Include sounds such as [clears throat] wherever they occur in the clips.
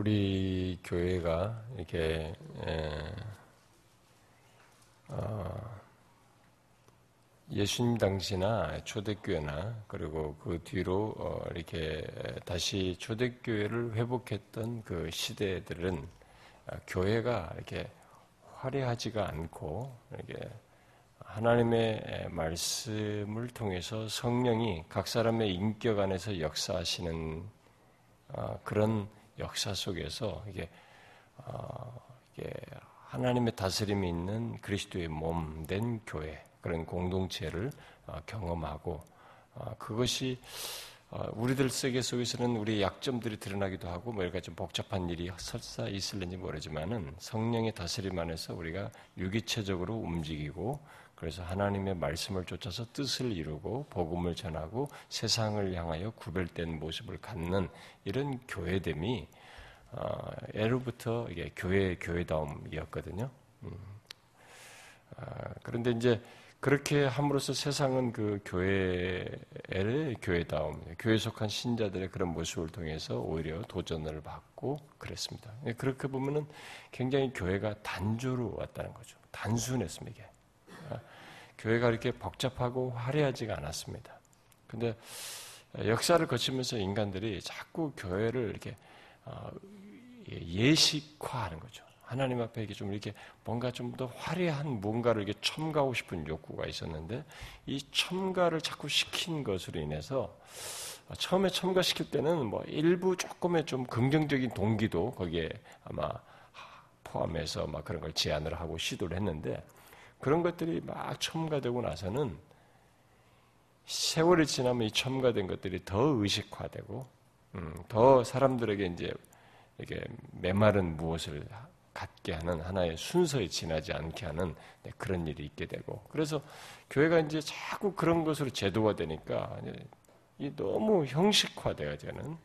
우리 교회가 이렇게 에, 어, 예수님 당시나 초대교회나 그리고 그 뒤로 어, 이렇게 다시 초대교회를 회복했던 그 시대들은 아, 교회가 이렇게 화려하지가 않고 이렇게 하나님의 말씀을 통해서 성령이 각 사람의 인격 안에서 역사하시는 어, 그런 역사 속에서 이게, 어, 이게 하나님의 다스림이 있는 그리스도의 몸 된 교회 그런 공동체를 어, 경험하고 어, 그것이 어, 우리들 세계 속에서는 우리 약점들이 드러나기도 하고 뭐 이렇게 좀 복잡한 일이 설사 있을는지 모르지만은 성령의 다스림 안에서 우리가 유기체적으로 움직이고 그래서 하나님의 말씀을 쫓아서 뜻을 이루고 복음을 전하고 세상을 향하여 구별된 모습을 갖는 이런 교회됨이 어, 예로부터 이게 교회 교회다움이었거든요. 음. 아, 그런데 이제 그렇게 함으로써 세상은 그 교회의 교회다움, 교회 속한 신자들의 그런 모습을 통해서 오히려 도전을 받고 그랬습니다. 예, 그렇게 보면은 굉장히 교회가 단조로 왔다는 거죠. 단순했습니다. 이게. 아, 교회가 이렇게 복잡하고 화려하지가 않았습니다. 근데 역사를 거치면서 인간들이 자꾸 교회를 이렇게 어, 예식화하는 거죠. 하나님 앞에 이게 좀 이렇게 뭔가 좀 더 화려한 뭔가를 이렇게 첨가하고 싶은 욕구가 있었는데 이 첨가를 자꾸 시킨 것으로 인해서 처음에 첨가시킬 때는 뭐 일부 조금의 좀 긍정적인 동기도 거기에 아마 포함해서 막 그런 걸 제안을 하고 시도를 했는데 그런 것들이 막 첨가되고 나서는 세월이 지나면 이 첨가된 것들이 더 의식화되고 음, 더 사람들에게 이제 이렇게 메마른 무엇을 갖게 하는 하나의 순서에 지나지 않게 하는 네, 그런 일이 있게 되고 그래서 교회가 이제 자꾸 그런 것으로 제도화 되니까 너무 형식화되어지는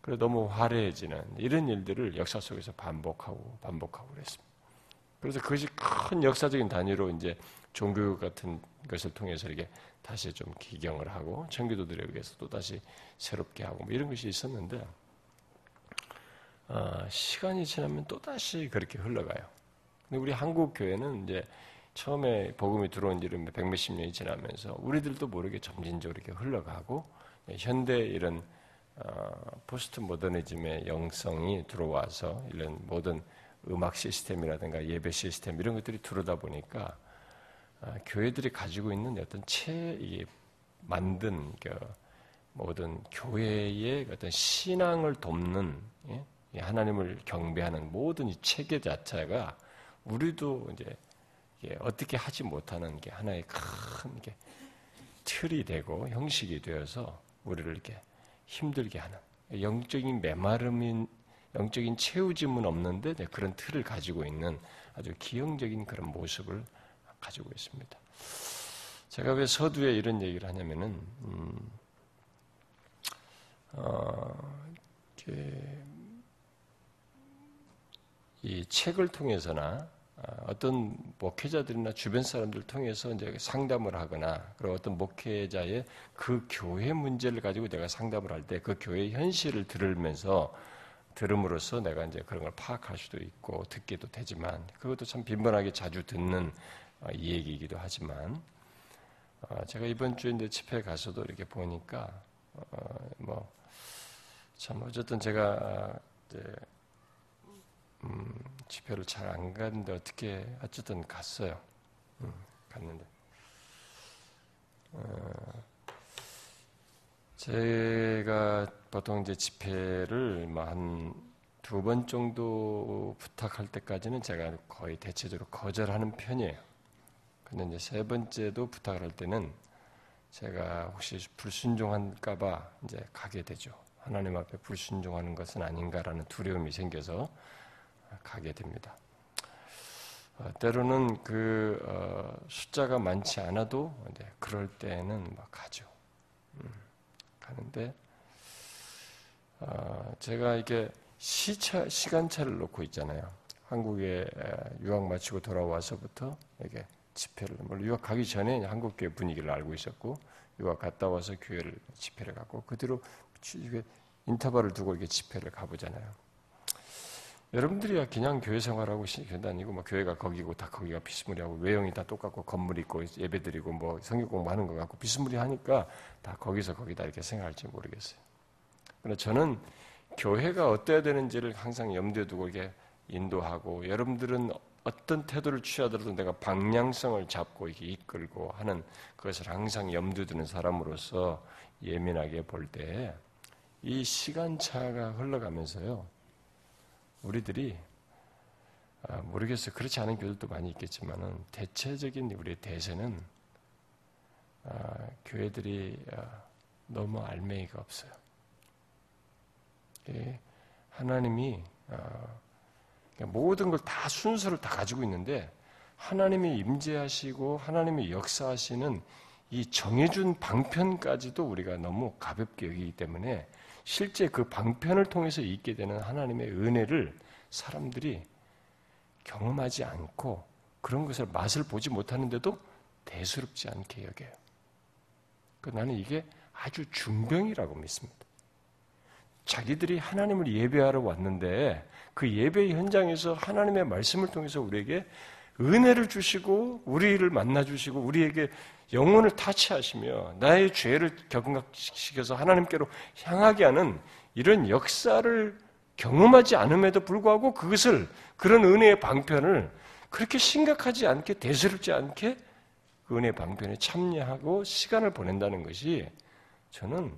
그래 너무 화려해지는 이런 일들을 역사 속에서 반복하고 반복하고 그랬습니다. 그래서 그것이 큰 역사적인 단위로 이제 종교 같은 것을 통해서 이렇게 다시 좀 기경을 하고 청교도들에 의해서 또 다시 새롭게 하고 뭐 이런 것이 있었는데 어, 시간이 지나면 또 다시 그렇게 흘러가요. 근데 우리 한국 교회는 이제 처음에 복음이 들어온 지는 백몇십 년이 지나면서 우리들도 모르게 점진적으로 이렇게 흘러가고 현대 이런 어, 포스트 모더니즘의 영성이 들어와서 이런 모든 음악 시스템이라든가 예배 시스템 이런 것들이 들어다 보니까 어, 교회들이 가지고 있는 어떤 채 만든 그 모든 교회의 어떤 신앙을 돕는 예? 하나님을 경배하는 모든 이 체계 자체가 우리도 이제 어떻게 하지 못하는 게 하나의 큰 게 틀이 되고 형식이 되어서 우리를 이렇게 힘들게 하는 영적인 메마름인 영적인 채우짐은 없는데 그런 틀을 가지고 있는 아주 기형적인 그런 모습을 가지고 있습니다. 제가 왜 서두에 이런 얘기를 하냐면은 음, 어, 이 책을 통해서나 아, 어떤 목회자들이나 주변 사람들 통해서 이제 상담을 하거나 그리고 어떤 목회자의 그 교회 문제를 가지고 내가 상담을 할 때 그 교회 현실을 들으면서 들음으로써 내가 이제 그런 걸 파악할 수도 있고 듣기도 되지만 그것도 참 빈번하게 자주 듣는 어, 이 얘기이기도 하지만 어, 제가 이번 주에 이제 집회 가서도 이렇게 보니까 어, 뭐참 어쨌든 제가 이제 음, 집회를 잘 안 갔는데 어떻게 어쨌든 갔어요. 음, 갔는데 어, 제가 보통 이제 집회를 뭐 한두 번 정도 부탁할 때까지는 제가 거의 대체적으로 거절하는 편이에요. 근데 이제 세 번째도 부탁을 할 때는 제가 혹시 불순종할까봐 이제 가게 되죠. 하나님 앞에 불순종하는 것은 아닌가라는 두려움이 생겨서 가게 됩니다. 어, 때로는 그 어, 숫자가 많지 않아도 그럴 때는 막 가죠. 음, 가는데 어, 제가 이게 시차 시간차를 놓고 있잖아요. 한국에 유학 마치고 돌아와서부터 이게 집회를 물론 유학 가기 전에 한국 교회 분위기를 알고 있었고 유학 갔다 와서 교회를 집회를 가고 그 뒤로 인터벌을 두고 이게 집회를 가보잖아요. 여러분들이야 그냥 교회 생활하고 다니고 뭐 교회가 거기고 다 거기가 비스무리하고 외형이 다 똑같고 건물 있고 예배 드리고 뭐 성경 공부하는 것 같고 비스무리하니까 다 거기서 거기다 이렇게 생각할지 모르겠어요. 그러나 저는 교회가 어때야 되는지를 항상 염두에 두고 이게 인도하고 여러분들은 어떤 태도를 취하더라도 내가 방향성을 잡고 이렇게 이끌고 하는 그것을 항상 염두에 두는 사람으로서 예민하게 볼 때 이 시간차가 흘러가면서요. 우리들이 아, 모르겠어요. 그렇지 않은 교들도 많이 있겠지만은 대체적인 우리의 대세는 아, 교회들이 아, 너무 알맹이가 없어요. 예, 하나님이 그러니까 모든 걸 다 순서를 다 가지고 있는데 하나님이 임재하시고 하나님이 역사하시는 이 정해준 방편까지도 우리가 너무 가볍게 여기기 때문에 실제 그 방편을 통해서 있게 되는 하나님의 은혜를 사람들이 경험하지 않고 그런 것을 맛을 보지 못하는데도 대수롭지 않게 여겨요. 그 나는 이게 아주 중병이라고 믿습니다. 자기들이 하나님을 예배하러 왔는데 그 예배 현장에서 하나님의 말씀을 통해서 우리에게 은혜를 주시고 우리를 만나 주시고 우리에게 영혼을 타치하시며 나의 죄를 경각시켜서 하나님께로 향하게 하는 이런 역사를 경험하지 않음에도 불구하고 그것을 그런 은혜의 방편을 그렇게 심각하지 않게 대수롭지 않게 그 은혜의 방편에 참여하고 시간을 보낸다는 것이 저는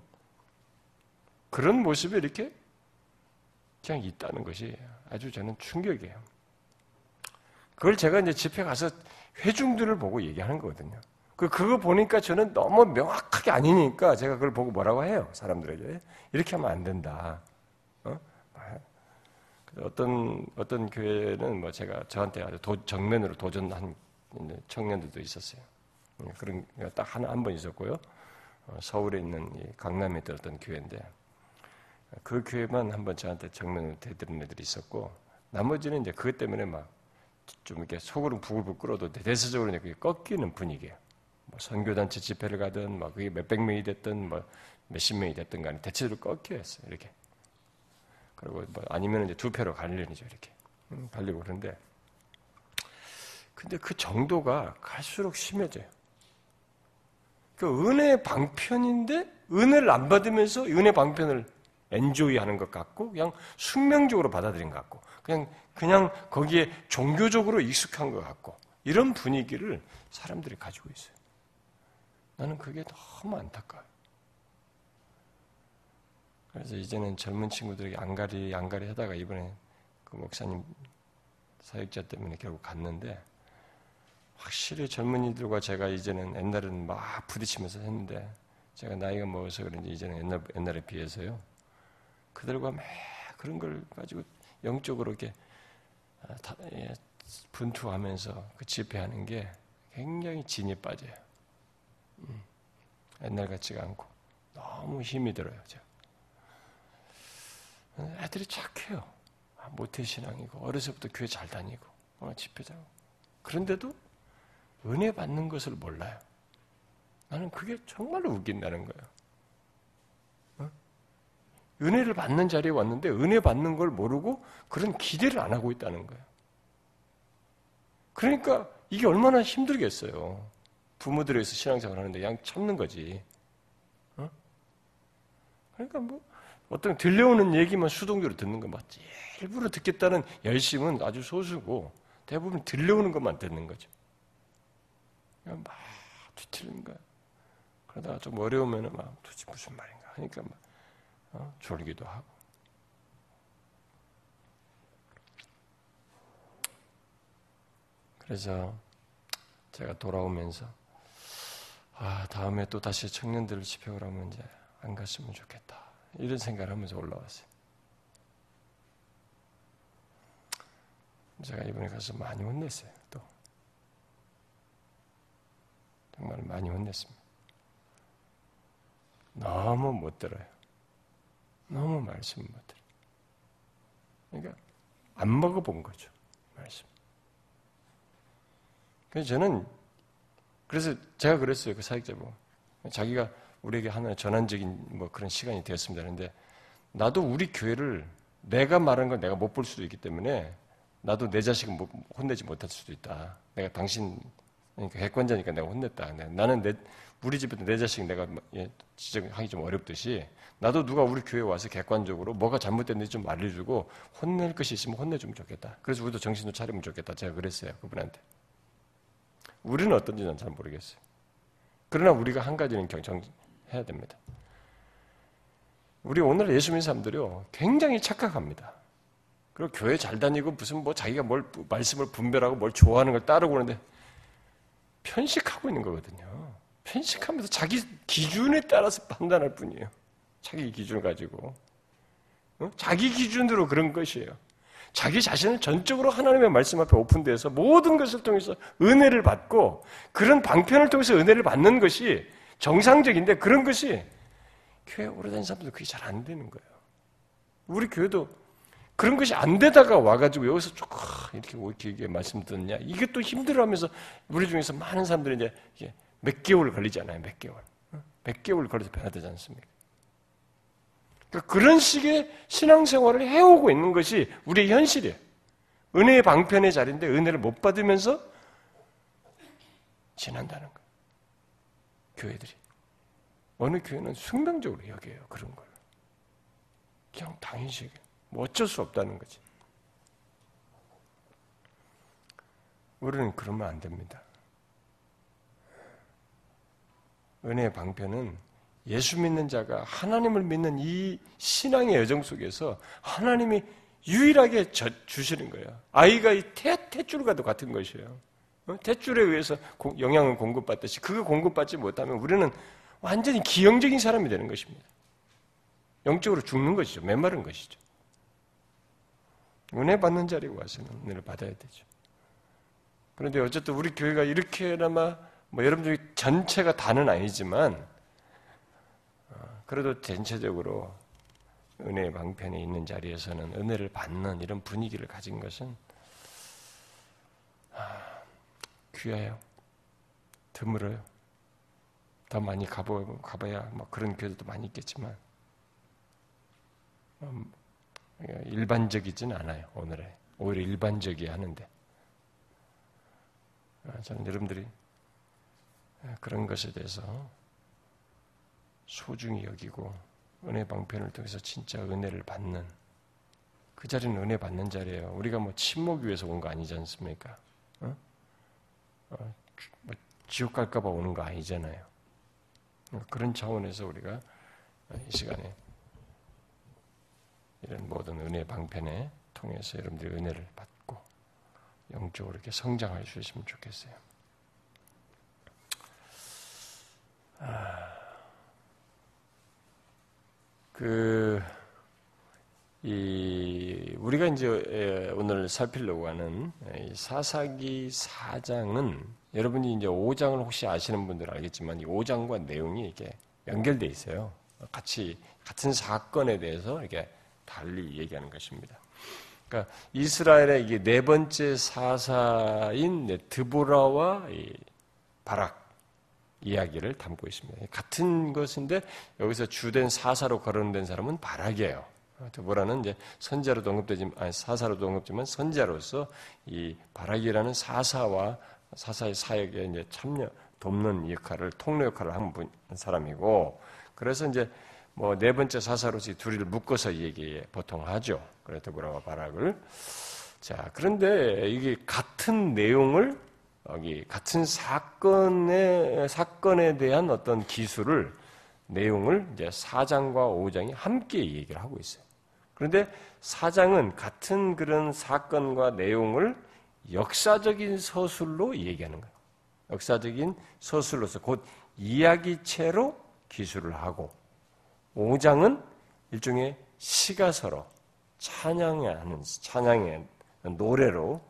그런 모습이 이렇게 그냥 있다는 것이 아주 저는 충격이에요. 그걸 제가 이제 집회 가서 회중들을 보고 얘기하는 거거든요. 그, 그거 보니까 저는 너무 명확하게 아니니까 제가 그걸 보고 뭐라고 해요. 사람들에게. 이렇게 하면 안 된다. 어? 어떤, 어떤 교회는 뭐 제가 저한테 아주 도, 정면으로 도전한 청년들도 있었어요. 예, 그런, 딱 한, 한번 있었고요. 어, 서울에 있는 강남에 들었던 교회인데, 그 교회만 한 번 저한테 정면으로 대드는 애들이 있었고, 나머지는 이제 그것 때문에 막 좀 이렇게 속으로 부글부글 끓어도 대대적으로 그게 꺾이는 분위기예요. 뭐 선교단체 집회를 가든, 막 그게 몇백 명이 됐든, 뭐 몇십 명이 됐든 간에 대체적으로 꺾여 있어요. 이렇게. 그리고 뭐 아니면 이제 두 표로 갈리죠. 이렇게. 음, 갈리고 그런데. 근데 그 정도가 갈수록 심해져요. 그 은혜의 방편인데 은혜를 안 받으면서 은혜 방편을 엔조이 하는 것 같고 그냥 숙명적으로 받아들인 것 같고 그냥 그냥 거기에 종교적으로 익숙한 것 같고 이런 분위기를 사람들이 가지고 있어요. 나는 그게 너무 안타까워요. 그래서 이제는 젊은 친구들에게 안가리 안가리 하다가 이번에 그 목사님 사역자 때문에 결국 갔는데 확실히 젊은이들과 제가 이제는 옛날에는 막 부딪히면서 했는데 제가 나이가 먹어서 그런지 이제는 옛날, 옛날에 비해서요. 그들과 막 그런 걸 가지고 영적으로 이렇게 아, 예, 분투하면서 그 집회하는 게 굉장히 진이 빠져요. 음, 옛날 같지가 않고 너무 힘이 들어요. 제가. 애들이 착해요. 아, 모태신앙이고 어려서부터 교회 잘 다니고 어, 집회자고 그런데도 은혜 받는 것을 몰라요. 나는 그게 정말로 웃긴다는 거예요. 어? 은혜를 받는 자리에 왔는데 은혜 받는 걸 모르고 그런 기대를 안 하고 있다는 거예요. 그러니까 이게 얼마나 힘들겠어요. 부모들에서 신앙생활 하는데 양 참는 거지. 어? 그러니까 뭐 어떤 들려오는 얘기만 수동적으로 듣는 거 맞지. 일부러 듣겠다는 열심은 아주 소수고 대부분 들려오는 것만 듣는 거죠. 그냥 막 뒤틀린 거야. 그러다가 좀 어려우면은 막 도대체 무슨 말인가 하니까 막 어? 졸기도 하고. 그래서 제가 돌아오면서 아 다음에 또 다시 청년들을 집회를 하면 이제 안 갔으면 좋겠다. 이런 생각을 하면서 올라왔어요. 제가 이번에 가서 많이 혼냈어요. 또 정말 많이 혼냈습니다. 너무 못 들어요. 너무 말씀 못 들어요. 그러니까 안 먹어본 거죠. 말씀. 그래서 저는 그래서 제가 그랬어요. 그 사역자 보 자기가 우리에게 하나의 전환적인 뭐 그런 시간이 되었습니다. 그런데 나도 우리 교회를 내가 말한 건 내가 못 볼 수도 있기 때문에 나도 내 자식은 혼내지 못할 수도 있다. 내가 당신 그러니까 객관자니까 내가 혼냈다. 나는 내 우리 집에도 내 자식 내가 뭐, 예, 지적하기 좀 어렵듯이 나도 누가 우리 교회 와서 객관적으로 뭐가 잘못됐는지 좀 알려주고 혼낼 것이 있으면 혼내주면 좋겠다. 그래서 우리도 정신도 차리면 좋겠다. 제가 그랬어요. 그분한테. 우리는 어떤지는 잘 모르겠어요. 그러나 우리가 한 가지는 경청해야 됩니다. 우리 오늘 예수 믿는 사람들이요. 굉장히 착각합니다. 그리고 교회 잘 다니고 무슨 뭐 자기가 뭘 말씀을 분별하고 뭘 좋아하는 걸 따르고 그러는데 편식하고 있는 거거든요. 편식하면서 자기 기준에 따라서 판단할 뿐이에요. 자기 기준을 가지고. 어? 자기 기준으로 그런 것이에요. 자기 자신을 전적으로 하나님의 말씀 앞에 오픈돼서 모든 것을 통해서 은혜를 받고 그런 방편을 통해서 은혜를 받는 것이 정상적인데 그런 것이 교회 오래 다닌 사람들 그게 잘 안 되는 거예요. 우리 교회도 그런 것이 안 되다가 와가지고 여기서 조금 이렇게 길게 말씀 듣냐 이게 또 힘들어하면서 우리 중에서 많은 사람들이 이제 몇 개월 걸리잖아요. 몇 개월. 어? 몇 개월 걸려서 변화되지 않습니까? 그러니까 그런 식의 신앙생활을 해오고 있는 것이 우리의 현실이에요. 은혜의 방편의 자리인데 은혜를 못 받으면서 지난다는 거예요. 교회들이. 어느 교회는 숙명적으로 여겨요. 그런 걸. 그냥 당연시 뭐 어쩔 수 없다는 거지. 우리는 그러면 안 됩니다. 은혜의 방편은 예수 믿는 자가 하나님을 믿는 이 신앙의 여정 속에서 하나님이 유일하게 주시는 거예요. 아이가 이 태, 탯줄과도 같은 것이에요. 어? 탯줄에 의해서 영양을 공급받듯이 그거 공급받지 못하면 우리는 완전히 기형적인 사람이 되는 것입니다. 영적으로 죽는 것이죠. 메마른 것이죠. 은혜 받는 자리에 와서는 은혜를 받아야 되죠. 그런데 어쨌든 우리 교회가 이렇게나마 뭐 여러분들이 전체가 다는 아니지만 어, 그래도 전체적으로 은혜의 방편에 있는 자리에서는 은혜를 받는 이런 분위기를 가진 것은 아, 귀해요. 드물어요. 더 많이 가보, 가봐야 뭐 그런 교회도 많이 있겠지만 음, 일반적이진 않아요. 오늘에 오히려 일반적이 하는데 아, 저는 여러분들이 그런 것에 대해서 소중히 여기고 은혜 방편을 통해서 진짜 은혜를 받는 그 자리는 은혜 받는 자리예요. 우리가 뭐 침묵 위해서 온 거 아니지 않습니까? 어? 어, 뭐 지옥 갈까봐 오는 거 아니잖아요. 그런 차원에서 우리가 이 시간에 이런 모든 은혜 방편에 통해서 여러분들이 은혜를 받고 영적으로 이렇게 성장할 수 있으면 좋겠어요. 그, 이, 우리가 이제 오늘 살피려고 하는 사사기 4장은 여러분이 이제 5장을 혹시 아시는 분들은 알겠지만 이 5장과 내용이 이게 연결되어 있어요. 같이, 같은 사건에 대해서 이렇게 달리 얘기하는 것입니다. 그러니까 이스라엘의 이게 네 번째 사사인 드보라와 바락 이야기를 담고 있습니다. 같은 것인데 여기서 주된 사사로 거론된 사람은 바락이에요. 드보라는 이제 선자로도 언급되지 아니 사사로도 언급지만 선자로서 이 바락이라는 사사와 사사의 사역에 이제 참여 돕는 역할을 통로 역할을 한 분, 사람이고 그래서 이제 뭐 네 번째 사사로서 이 둘이를 묶어서 얘기에 보통 하죠. 그래 드보라와 바락을 자 그런데 이게 같은 내용을 여기 같은 사건의 사건에 대한 어떤 기술을 내용을 이제 4장과 5장이 함께 얘기를 하고 있어요. 그런데 4장은 같은 그런 사건과 내용을 역사적인 서술로 얘기하는 거예요. 역사적인 서술로서 곧 이야기체로 기술을 하고 5장은 일종의 시가서로 찬양하는 찬양의 노래로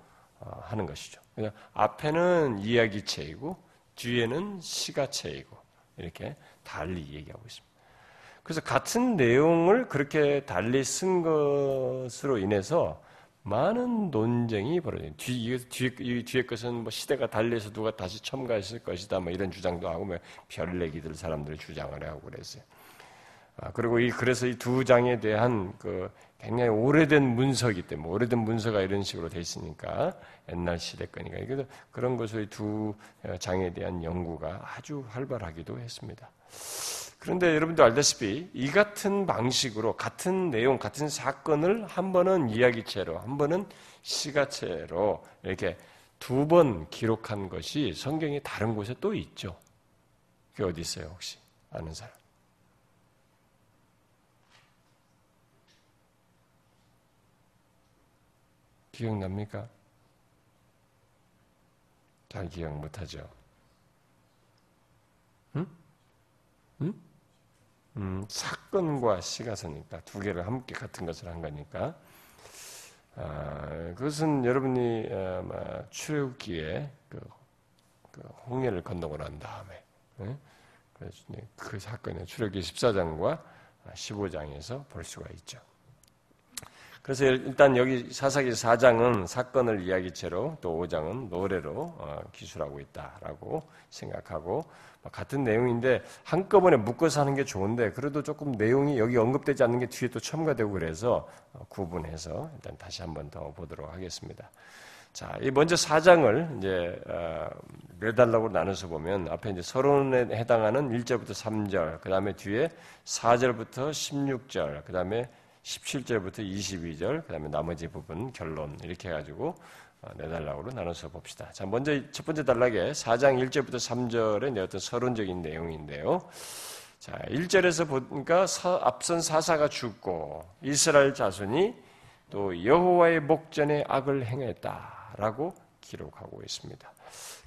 어, 하는 것이죠. 그러니까 앞에는 이야기체이고 뒤에는 시가체이고 이렇게 달리 얘기하고 있습니다. 그래서 같은 내용을 그렇게 달리 쓴 것으로 인해서 많은 논쟁이 벌어져요. 뒤, 뒤, 뒤에 것은 뭐 시대가 달리해서 누가 다시 첨가했을 것이다. 뭐 이런 주장도 하고, 뭐 별내기들 사람들이 주장을 하고 그랬어요. 아, 그리고 이, 그래서 이 두 장에 대한 그 굉장히 오래된 문서이기 때문에 오래된 문서가 이런 식으로 돼 있으니까 옛날 시대 거니까 그래서 그런 것의 두 장에 대한 연구가 아주 활발하기도 했습니다. 그런데 여러분도 알다시피 이 같은 방식으로 같은 내용, 같은 사건을 한 번은 이야기체로, 한 번은 시가체로 이렇게 두 번 기록한 것이 성경의 다른 곳에 또 있죠. 그게 어디 있어요, 혹시? 아는 사람? 기억납니까? 잘 기억 못하죠. 응? 응? 음, 사건과 시가서니까 두 개를 함께 같은 것을 한 거니까. 아, 그것은 여러분이 아마 출애굽기에 그, 그 홍해를 건너고 난 다음에 네? 그 사건의 출애굽기 14장과 15장에서 볼 수가 있죠. 그래서 일단 여기 사사기 4장은 사건을 이야기체로 또 5장은 노래로 어, 기술하고 있다라고 생각하고 뭐 같은 내용인데 한꺼번에 묶어서 하는 게 좋은데 그래도 조금 내용이 여기 언급되지 않는 게 뒤에 또 첨가되고 그래서 어, 구분해서 일단 다시 한번 더 보도록 하겠습니다. 자, 이 먼저 4장을 이제 네 달락으로 나눠서 보면 앞에 이제 서론에 해당하는 1절부터 3절, 그 다음에 뒤에 4절부터 16절, 그 다음에 17절부터 22절, 그 다음에 나머지 부분 결론 이렇게 해가지고 어, 네 단락으로 나눠서 봅시다. 자, 먼저 첫 번째 단락에 4장 1절부터 3절의 어떤 서론적인 내용인데요. 자, 1절에서 보니까 사, 앞선 사사가 죽고 이스라엘 자손이 또 여호와의 목전에 악을 행했다라고 기록하고 있습니다.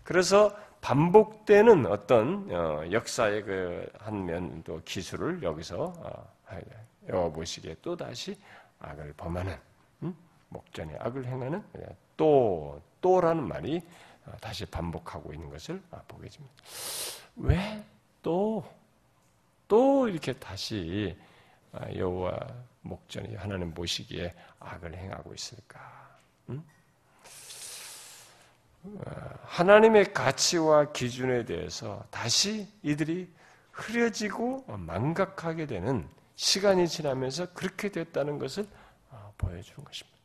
그래서 반복되는 어떤 어, 역사의 그 한 면 또 기술을 여기서 어, 여호 보시기에 또 다시 악을 범하는 음? 목전에 악을 행하는 또 또라는 말이 어, 다시 반복하고 있는 것을 아, 보게 됩니다. 왜 또 또 이렇게 다시 아, 여호와 목전에 하나님 보시기에 악을 행하고 있을까? 음? 어, 하나님의 가치와 기준에 대해서 다시 이들이 흐려지고 망각하게 되는 시간이 지나면서 그렇게 됐다는 것을 어, 보여주는 것입니다.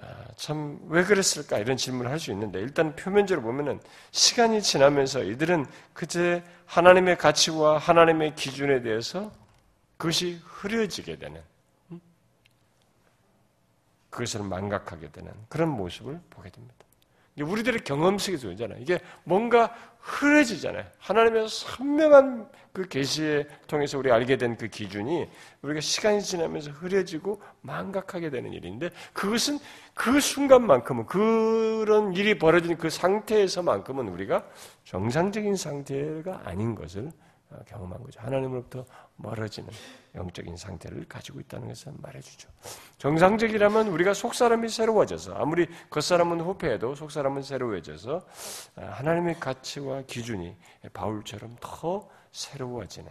아, 참, 왜 그랬을까? 이런 질문을 할 수 있는데, 일단 표면적으로 보면은, 시간이 지나면서 이들은 그제 하나님의 가치와 하나님의 기준에 대해서 그것이 흐려지게 되는, 음? 그것을 망각하게 되는 그런 모습을 보게 됩니다. 우리들의 경험 속에서 오잖아요. 이게 뭔가 흐려지잖아요. 하나님의 선명한 그 계시에 통해서 우리가 알게 된 그 기준이 우리가 시간이 지나면서 흐려지고 망각하게 되는 일인데 그것은 그 순간만큼은 그런 일이 벌어진 그 상태에서만큼은 우리가 정상적인 상태가 아닌 것을 어, 경험한 거죠. 하나님으로부터 멀어지는 영적인 상태를 가지고 있다는 것을 말해주죠. 정상적이라면 우리가 속사람이 새로워져서 아무리 겉사람은 후패해도 속사람은 새로워져서 아, 하나님의 가치와 기준이 바울처럼 더 새로워지는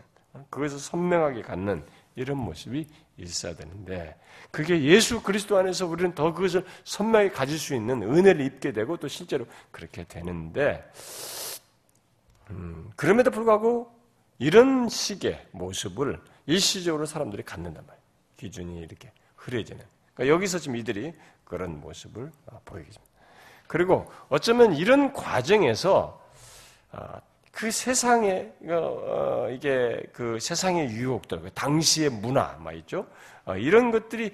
그것을 선명하게 갖는 이런 모습이 있어야 되는데 그게 예수 그리스도 안에서 우리는 더 그것을 선명하게 가질 수 있는 은혜를 입게 되고 또 실제로 그렇게 되는데 음, 그럼에도 불구하고 이런 식의 모습을 일시적으로 사람들이 갖는단 말이에요. 기준이 이렇게 흐려지는. 그러니까 여기서 지금 이들이 그런 모습을 어, 보이게 됩니다. 그리고 어쩌면 이런 과정에서 어, 그 세상에 어, 이게 그 세상의 유혹들, 그 당시의 문화, 막 있죠. 이런 것들이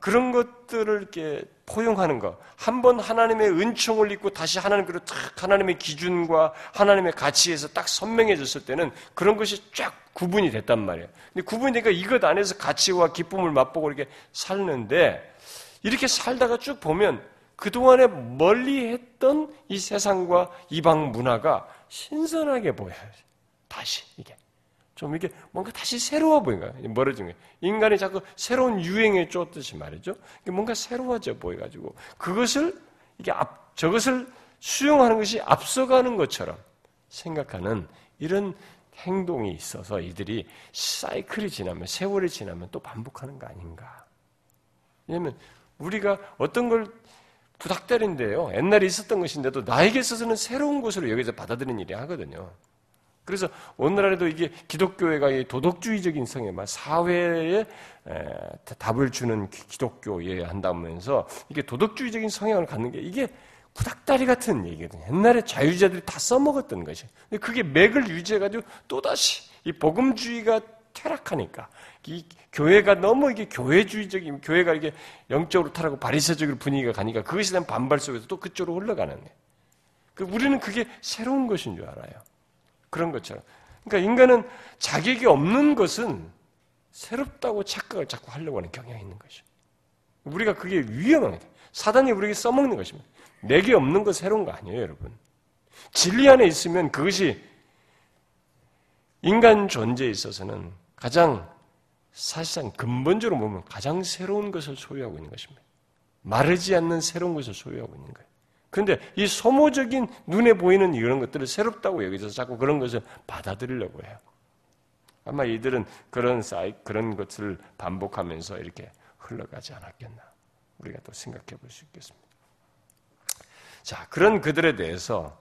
그런 것들을 이렇게 포용하는 것. 한 번 하나님의 은총을 입고 다시 하나님께로 탁 하나님의 기준과 하나님의 가치에서 딱 선명해졌을 때는 그런 것이 쫙 구분이 됐단 말이에요. 근데 구분이 되니까 이것 안에서 가치와 기쁨을 맛보고 이렇게 살는데 이렇게 살다가 쭉 보면 그동안에 멀리 했던 이 세상과 이방 문화가 신선하게 보여요. 다시 이게. 좀 이게 뭔가 다시 새로워 보인 거예요. 멀어진 거예요. 인간이 자꾸 새로운 유행에 쫓듯이 말이죠. 뭔가 새로워져 보여가지고 그것을 이게 앞, 저것을 수용하는 것이 앞서가는 것처럼 생각하는 이런 행동이 있어서 이들이 사이클이 지나면 세월이 지나면 또 반복하는 거 아닌가? 왜냐하면 우리가 어떤 걸 부닥다린데요. 옛날에 있었던 것인데도 나에게 있어서는 새로운 것으로 여기서 받아들이는 일이 하거든요. 그래서 오늘날에도 이게 기독교회가 도덕주의적인 성향, 사회에 답을 주는 기독교에 한다면서 이게 도덕주의적인 성향을 갖는 게 이게 구닥다리 같은 얘기거든요. 옛날에 자유자들이 다 써먹었던 것이. 근데 그게 맥을 유지해가지고 또다시 이 복음주의가 퇴락하니까 이 교회가 너무 이게 교회주의적인 교회가 이게 영적으로 타라고 바리새적인 분위기가 가니까 그것에 대한 반발 속에서 또 그쪽으로 흘러가는 거예요. 그 우리는 그게 새로운 것인 줄 알아요. 그런 것처럼. 그러니까 인간은 자격이 없는 것은 새롭다고 착각을 자꾸 하려고 하는 경향이 있는 것이죠. 우리가 그게 거예요. 사단이 우리에게 써먹는 것입니다. 내게 없는 거 새로운 거 아니에요, 여러분. 진리 안에 있으면 그것이 인간 존재에 있어서는 가장 사실상 근본적으로 보면 가장 새로운 것을 소유하고 있는 것입니다. 마르지 않는 새로운 것을 소유하고 있는 거예요. 그런데 이 소모적인 눈에 보이는 이런 것들을 새롭다고 여기서 자꾸 그런 것을 받아들이려고 해요. 아마 이들은 그런 사이, 그런 것을 반복하면서 이렇게 흘러가지 않았겠나. 우리가 또 생각해 볼 수 있겠습니다. 자, 그런 그들에 대해서,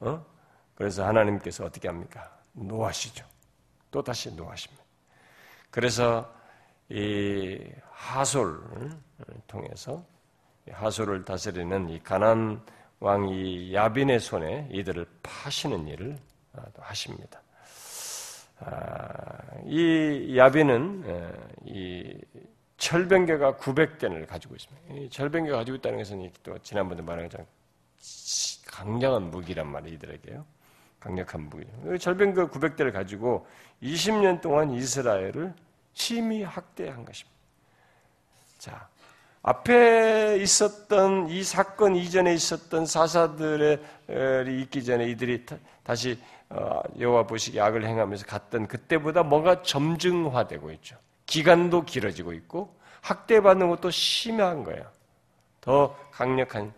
어? 그래서 하나님께서 어떻게 합니까? 노하시죠. 또 다시 노하십니다. 그래서 이 하솔을 통해서 하솔을 다스리는 이 가난 왕 이 야빈의 손에 이들을 파시는 일을 아, 하십니다. 아, 이 야빈은 이 철병계가 900대를 가지고 있습니다. 이 철병계가 가지고 있다는 것은 또 지난번에 말한 것처럼 강력한 무기란 말이에요, 이들에게요. 강력한 무기. 절병가 900대를 가지고 20년 동안 이스라엘을 심히 학대한 것입니다. 자, 앞에 있었던 이 사건 이전에 있었던 사사들이 있기 전에 이들이 다시 어, 여호와 보시기 악을 행하면서 갔던 그때보다 뭔가 점증화되고 있죠. 기간도 길어지고 있고 학대받는 것도 심한 거예요. 더 강력한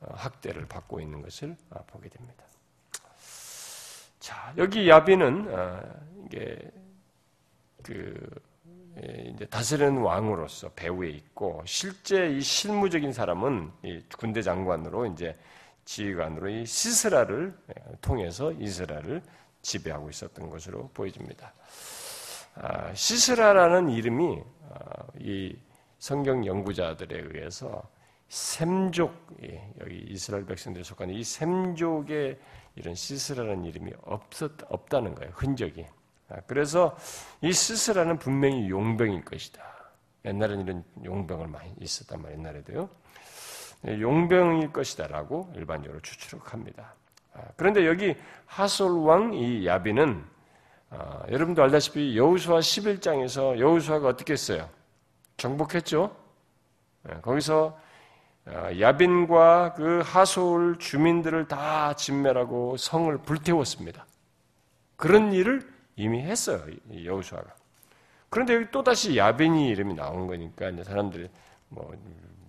어, 학대를 받고 있는 것을 아, 보게 됩니다. 자 여기 야비는 어, 이게 그 예, 이제 다스리는 왕으로서 배후에 있고 실제 이 실무적인 사람은 이 군대 장관으로 이제 지휘관으로 이 시스라를 예, 통해서 이스라엘을 지배하고 있었던 것으로 보여집니다. 아, 시스라라는 이름이 아, 이 성경 연구자들에 의해서 샘족 여기 이스라엘 백성들이 속한 이 샘족의 이런 시스라는 이름이 없었 없다는 거예요 흔적이. 아, 그래서 이 스스라는 분명히 용병일 것이다. 옛날에는 이런 용병을 많이 있었단 말이에요, 옛날에도요. 네, 용병일 것이다라고 일반적으로 추측합니다. 아, 그런데 여기 하솔왕 이 야비는 아, 여러분도 알다시피 여우수아 11장에서 여우수아가 어떻게 했어요? 정복했죠? 네, 거기서 야빈과 그 하솔 주민들을 다 진멸하고 성을 불태웠습니다. 그런 일을 이미 했어요. 여우수아가. 그런데 여기 또다시 야벤이 이름이 나온 거니까 이제 사람들이 뭐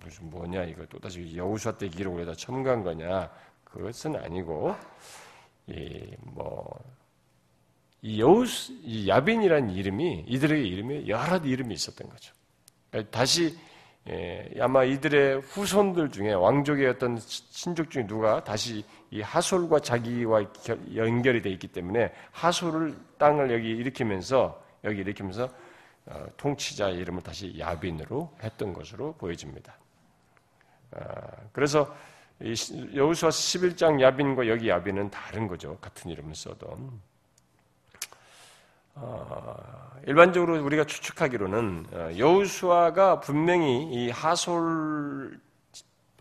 무슨 뭐냐 이거 또다시 여우수아 때 기록을 해다 첨가한 거냐 그것은 아니고 이뭐 이 여우수 이 야벤이라는 이름이 이들의 이름에 여러 이름이 있었던 거죠. 다시 예, 아마 이들의 후손들 중에 왕족의 어떤 친족 중에 누가 다시 이 하솔과 자기와 연결이 되어 있기 때문에 하솔을 땅을 여기 일으키면서 여기 일으키면서 어, 통치자 이름을 다시 야빈으로 했던 것으로 보여집니다. 어, 그래서 여우수아 11장 야빈과 여기 야빈은 다른 거죠. 같은 이름을 써도. 어, 일반적으로 우리가 추측하기로는 어, 여우수아가 분명히 이 하솔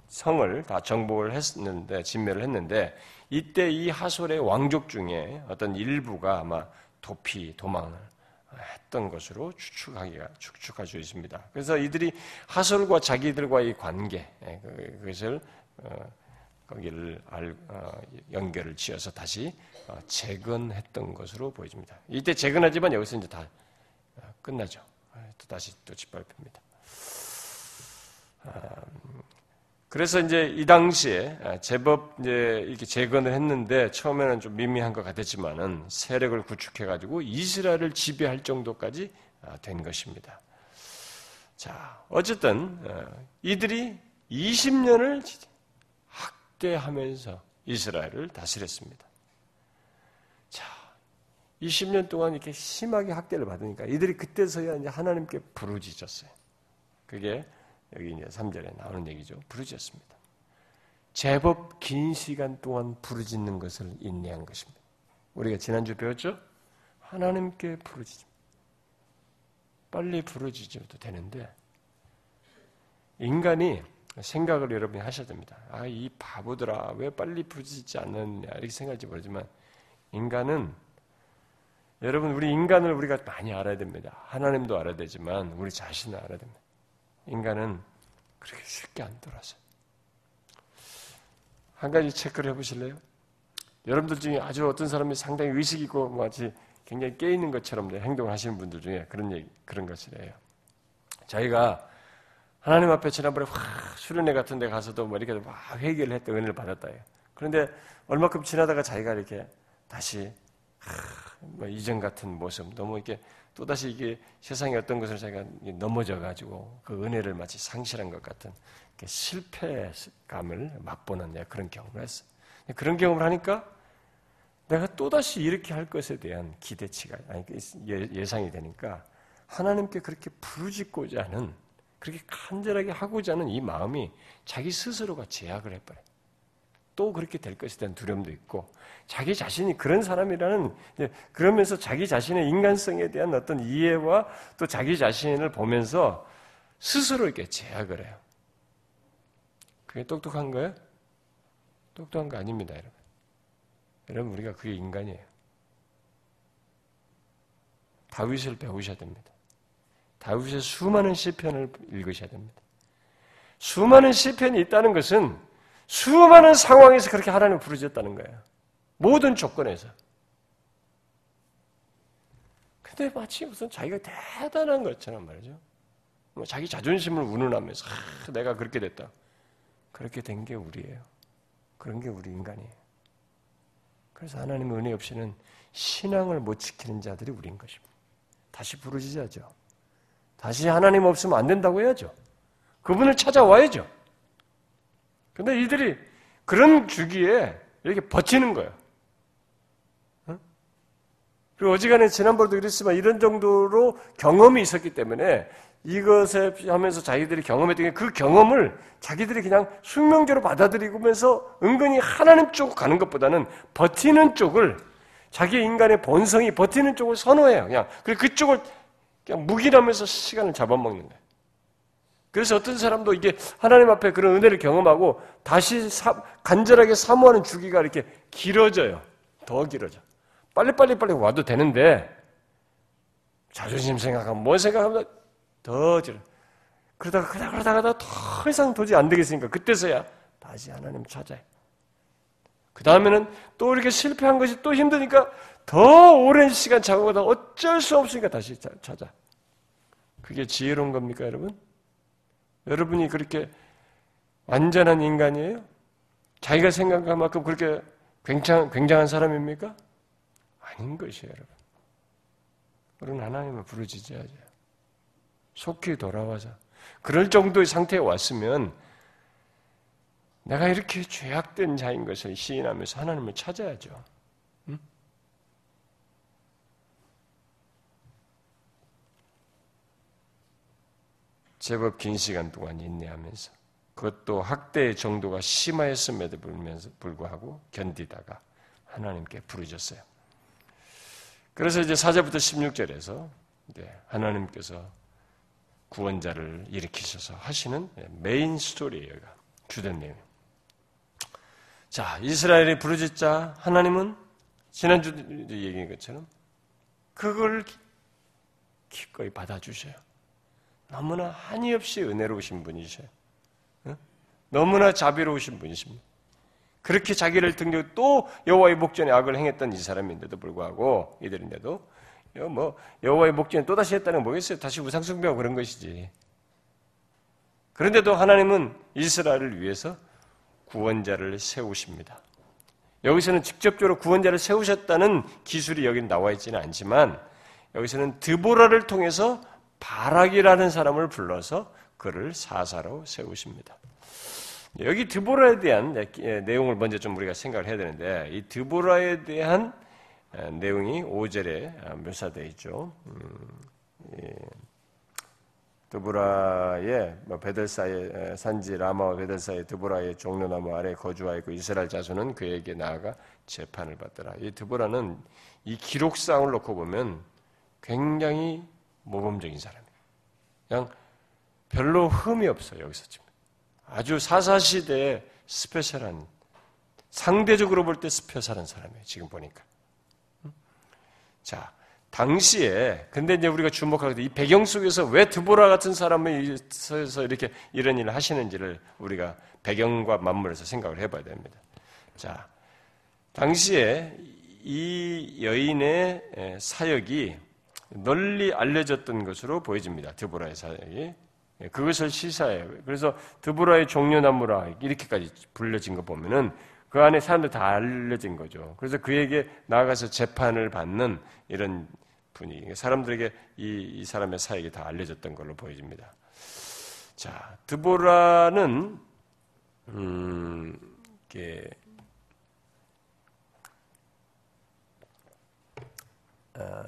성을 다 정복을 했는데 진멸을 했는데 이때 이 하솔의 왕족 중에 어떤 일부가 아마 도피 도망을 했던 것으로 추측하기가 추측할 수 있습니다. 그래서 이들이 하솔과 자기들과의 관계 예, 그, 그것을 어, 거기를 연결을 지어서 다시 어, 재건했던 것으로 보여집니다. 이때 재건하지만 여기서 이제 다 어, 끝나죠. 아, 또 다시 또 짓밟힙니다. 아, 그래서 이제 이 당시에 아, 제법 이제 이렇게 재건을 했는데 처음에는 좀 미미한 것 같았지만은 세력을 구축해가지고 이스라엘을 지배할 정도까지 된 것입니다. 자, 어쨌든 어, 이들이 20년을 학대하면서 이스라엘을 다스렸습니다. 20년 동안 이렇게 심하게 학대를 받으니까 이들이 그때서야 이제 하나님께 부르짖었어요. 그게 여기 이제 3절에 나오는 얘기죠. 부르짖었습니다. 제법 긴 시간 동안 부르짖는 것을 인내한 것입니다. 우리가 지난주 배웠죠? 하나님께 부르짖. 빨리 부르짖어도 되는데 인간이 생각을 여러분이 하셔야 됩니다. 아, 이 바보들아, 왜 빨리 부르짖지 않느냐, 이렇게 생각할지 모르지만, 인간은, 여러분, 우리 인간을 우리가 많이 알아야 됩니다. 하나님도 알아야 되지만, 우리 자신을 알아야 됩니다. 인간은 그렇게 쉽게 안 돌아서요. 한 가지 체크를 해보실래요? 여러분들 중에 아주 어떤 사람이 상당히 의식 있고 마치 굉장히 깨 있는 것처럼 행동을 하시는 분들 중에 그런 얘기, 그런 것이래요. 자기가 하나님 앞에 지난번에 확 수련회 같은 데 가서도 뭐 이렇게 막 회개를 했다, 은혜를 받았다. 그런데 얼마큼 지나다가 자기가 이렇게 다시, 뭐 이전 같은 모습, 너무 이렇게 또다시 이게 세상의 어떤 것을 자기가 넘어져가지고 그 은혜를 마치 상실한 것 같은 실패감을 맛보는 그런 경험을 했어요. 그런 경험을 하니까 내가 또다시 이렇게 할 것에 대한 기대치가, 아니, 그 예상이 되니까 하나님께 그렇게 부르짖고자 하는, 그렇게 간절하게 하고자 하는 이 마음이 자기 스스로가 제약을 해버려요. 또 그렇게 될 대한 두려움도 있고, 자기 자신이 그런 사람이라는, 그러면서 자기 자신의 인간성에 대한 어떤 이해와 또 자기 자신을 보면서 스스로 이렇게 제약을 해요. 그게 똑똑한 거예요? 똑똑한 거 아닙니다, 여러분. 여러분, 우리가 그게 인간이에요. 다윗을 배우셔야 됩니다. 다윗의 수많은 시편을 읽으셔야 됩니다. 수많은 시편이 있다는 것은 수많은 상황에서 그렇게 하나님을 부르셨다는 거예요. 모든 조건에서. 근데 마치 무슨 자기가 대단한 것처럼 말이죠. 뭐 자기 자존심을 운운하면서 아, 내가 그렇게 됐다. 그렇게 된 게 우리예요. 그런 게 우리 인간이에요. 그래서 하나님의 은혜 없이는 신앙을 못 지키는 자들이 우리인 것입니다. 다시 부르짖어야죠. 다시 하나님 없으면 안 된다고 해야죠. 그분을 찾아와야죠. 근데 이들이 그런 주기에 이렇게 버티는 거예요. 그리고 어지간해 지난번에도 그랬지만 이런 정도로 경험이 있었기 때문에 이것에 하면서 자기들이 경험했던 게 그 경험을 자기들이 그냥 숙명적으로 받아들이면서 은근히 하나님 쪽 가는 것보다는 버티는 쪽을 자기 인간의 본성이 버티는 쪽을 선호해요. 그냥 그쪽을 그냥 묵인하면서 시간을 잡아먹는 거예요. 그래서 어떤 사람도 이게 하나님 앞에 그런 은혜를 경험하고 다시 사, 간절하게 사모하는 주기가 이렇게 길어져요. 더 길어져. 빨리빨리 빨리 와도 되는데 자존심 생각하면 뭐 생각하면 더 질. 그러다가 그러다가 그러다가 더 이상 도저히 안 되겠으니까 그때서야 다시 하나님 찾아요. 그 다음에는 또 이렇게 실패한 것이 또 힘드니까 더 오랜 시간 자고다 어쩔 수 없으니까 다시 찾아. 그게 지혜로운 겁니까, 여러분? 여러분이 그렇게 완전한 인간이에요? 자기가 생각한 만큼 그렇게 굉장, 굉장한 사람입니까? 아닌 것이에요, 여러분. 우리는 하나님을 부르짖어야죠. 속히 돌아와서. 그럴 정도의 상태에 왔으면 내가 이렇게 죄악된 자인 것을 시인하면서 하나님을 찾아야죠. 제법 긴 시간 동안 인내하면서 그것도 학대의 정도가 심하였음에도 불구하고 견디다가 하나님께 부르셨어요. 그래서 이제 4절부터 16절에서 하나님께서 구원자를 일으키셔서 하시는 메인 스토리예요. 주된 내용. 자, 이스라엘이 부르짖자 하나님은 지난주 얘기한 것처럼 그걸 기꺼이 받아주셔요. 너무나 한이 없이 은혜로우신 분이셔요. 너무나 자비로우신 분이십니다. 그렇게 자기를 등려 또 여호와의 목전에 악을 행했던 이 사람인데도 불구하고 이들인데도 뭐 여호와의 목전에 또 다시 했다는 게 뭐겠어요? 다시 우상숭배하고 그런 것이지. 그런데도 하나님은 이스라엘을 위해서 구원자를 세우십니다. 여기서는 직접적으로 구원자를 세우셨다는 기술이 여기 나와 있지는 않지만 여기서는 드보라를 통해서 바락이라는 사람을 불러서 그를 사사로 세우십니다. 여기 드보라에 대한 내용을 먼저 좀 우리가 생각을 해야 되는데 이 드보라에 대한 내용이 5절에 묘사되어 있죠. 음, 예. 드보라의 뭐 베델사의 산지 라마와 베델사의 드보라의 종려나무 아래 거주하였고 이스라엘 자손은 그에게 나아가 재판을 받더라. 이 드보라는 이 기록상을 놓고 보면 굉장히 모범적인 사람이에요. 그냥 별로 흠이 없어요 여기서 지금 아주 사사시대에 스페셜한 상대적으로 볼 때 스페셜한 사람이에요. 지금 보니까. 자, 당시에 근데 이제 우리가 주목하게 이 배경 속에서 왜 드보라 같은 사람이 서서 이렇게 이런 일을 하시는지를 우리가 배경과 맞물려서 생각을 해봐야 됩니다. 자, 당시에 이 여인의 사역이 널리 알려졌던 것으로 보여집니다. 드보라의 사역이 그것을 시사해요. 그래서 드보라의 종려나무라 이렇게까지 불려진 거 보면은 그 안에 사람들 다 알려진 거죠. 그래서 그에게 나아가서 재판을 받는 이런 분위기. 사람들에게 이, 이 사람의 사역이 다 알려졌던 걸로 보여집니다. 자, 드보라는, 음, 이게, 어,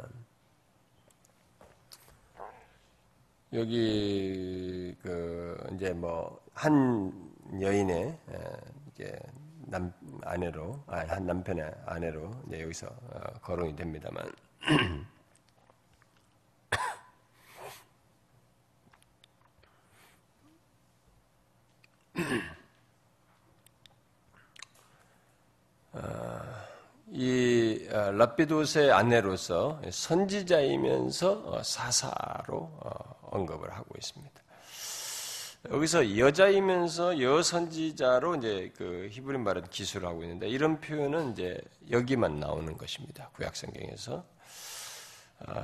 여기, 그, 이제 뭐, 한 여인의, 이제, 남, 아내로, 아, 한 남편의 아내로, 이제 여기서 어, 거론이 됩니다만, [coughs] 이 어, 라피도스의 아내로서 선지자이면서 어, 사사로 어, 언급을 하고 있습니다. 여기서 여자이면서 여선지자로 이제 그 히브리 말은 기술을 하고 있는데 이런 표현은 이제 여기만 나오는 것입니다. 구약 성경에서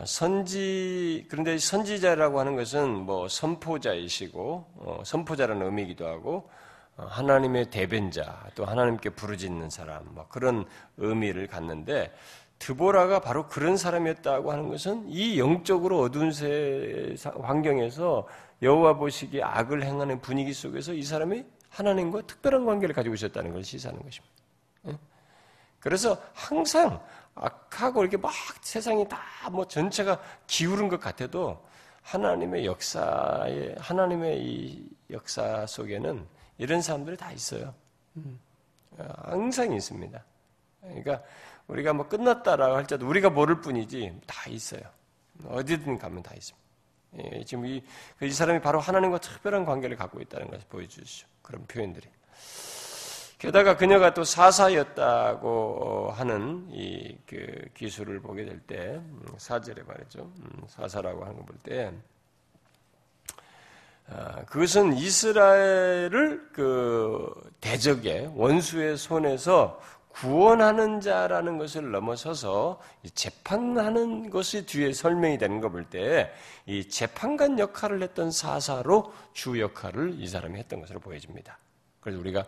선지 그런데 선지자라고 하는 것은 뭐 선포자이시고 선포자라는 의미이기도 하고 어, 하나님의 대변자, 또 하나님께 부르짖는 사람, 뭐 그런 의미를 갖는데 드보라가 바로 그런 사람이었다고 하는 것은 이 영적으로 어두운 세 환경에서 여호와 보시기에 악을 행하는 분위기 속에서 이 사람이 하나님과 특별한 관계를 가지고 있었다는 것을 시사하는 것입니다. 그래서 항상 악하고 이렇게 막 세상이 다 뭐 전체가 기울은 것 같아도 하나님의 역사에 하나님의 이 역사 속에는 이런 사람들이 다 있어요. 음. 항상 있습니다. 그러니까 우리가 뭐 끝났다라고 할지라도 우리가 모를 뿐이지 다 있어요. 어디든 가면 다 있습니다. 예, 지금 이, 이 사람이 바로 하나님과 특별한 관계를 갖고 있다는 것을 보여주시죠. 그런 표현들이. 게다가 그녀가 또 사사였다고 하는 이 그 기술을 보게 될 때, 음, 사절에 말이죠. 음, 사사라고 하는 걸 볼 때, 아, 그것은 이스라엘을 그 대적의 원수의 손에서 구원하는 자라는 것을 넘어서서 재판하는 것이 뒤에 설명이 되는 거 볼 때 이 재판관 역할을 했던 사사로 주 역할을 이 사람이 했던 것으로 보여집니다. 그래서 우리가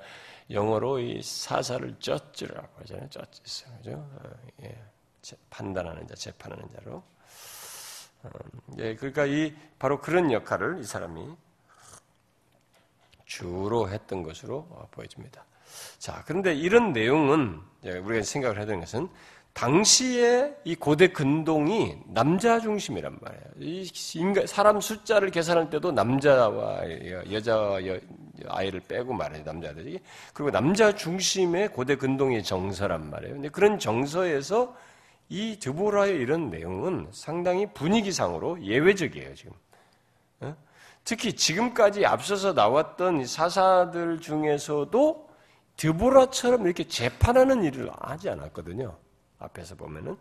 영어로 이 사사를 쩌즈라고 하잖아요. 쩌즈, 그죠? 어, 예. 판단하는 자, 재판하는 자로. 어, 예, 그러니까 이 바로 그런 역할을 이 사람이 주로 했던 것으로 어, 보여집니다. 자, 그런데 이런 내용은 우리가 생각을 해야 되는 것은 당시에 이 고대 근동이 남자 중심이란 말이에요. 이 인간, 사람 숫자를 계산할 때도 남자와 여자 아이를 빼고 말해요. 남자들이. 그리고 남자 중심의 고대 근동의 정서란 말이에요. 근데 그런 정서에서 이 드보라의 이런 내용은 상당히 분위기상으로 예외적이에요, 지금. 특히 지금까지 앞서서 나왔던 사사들 중에서도 드보라처럼 이렇게 재판하는 일을 하지 않았거든요. 앞에서 보면은.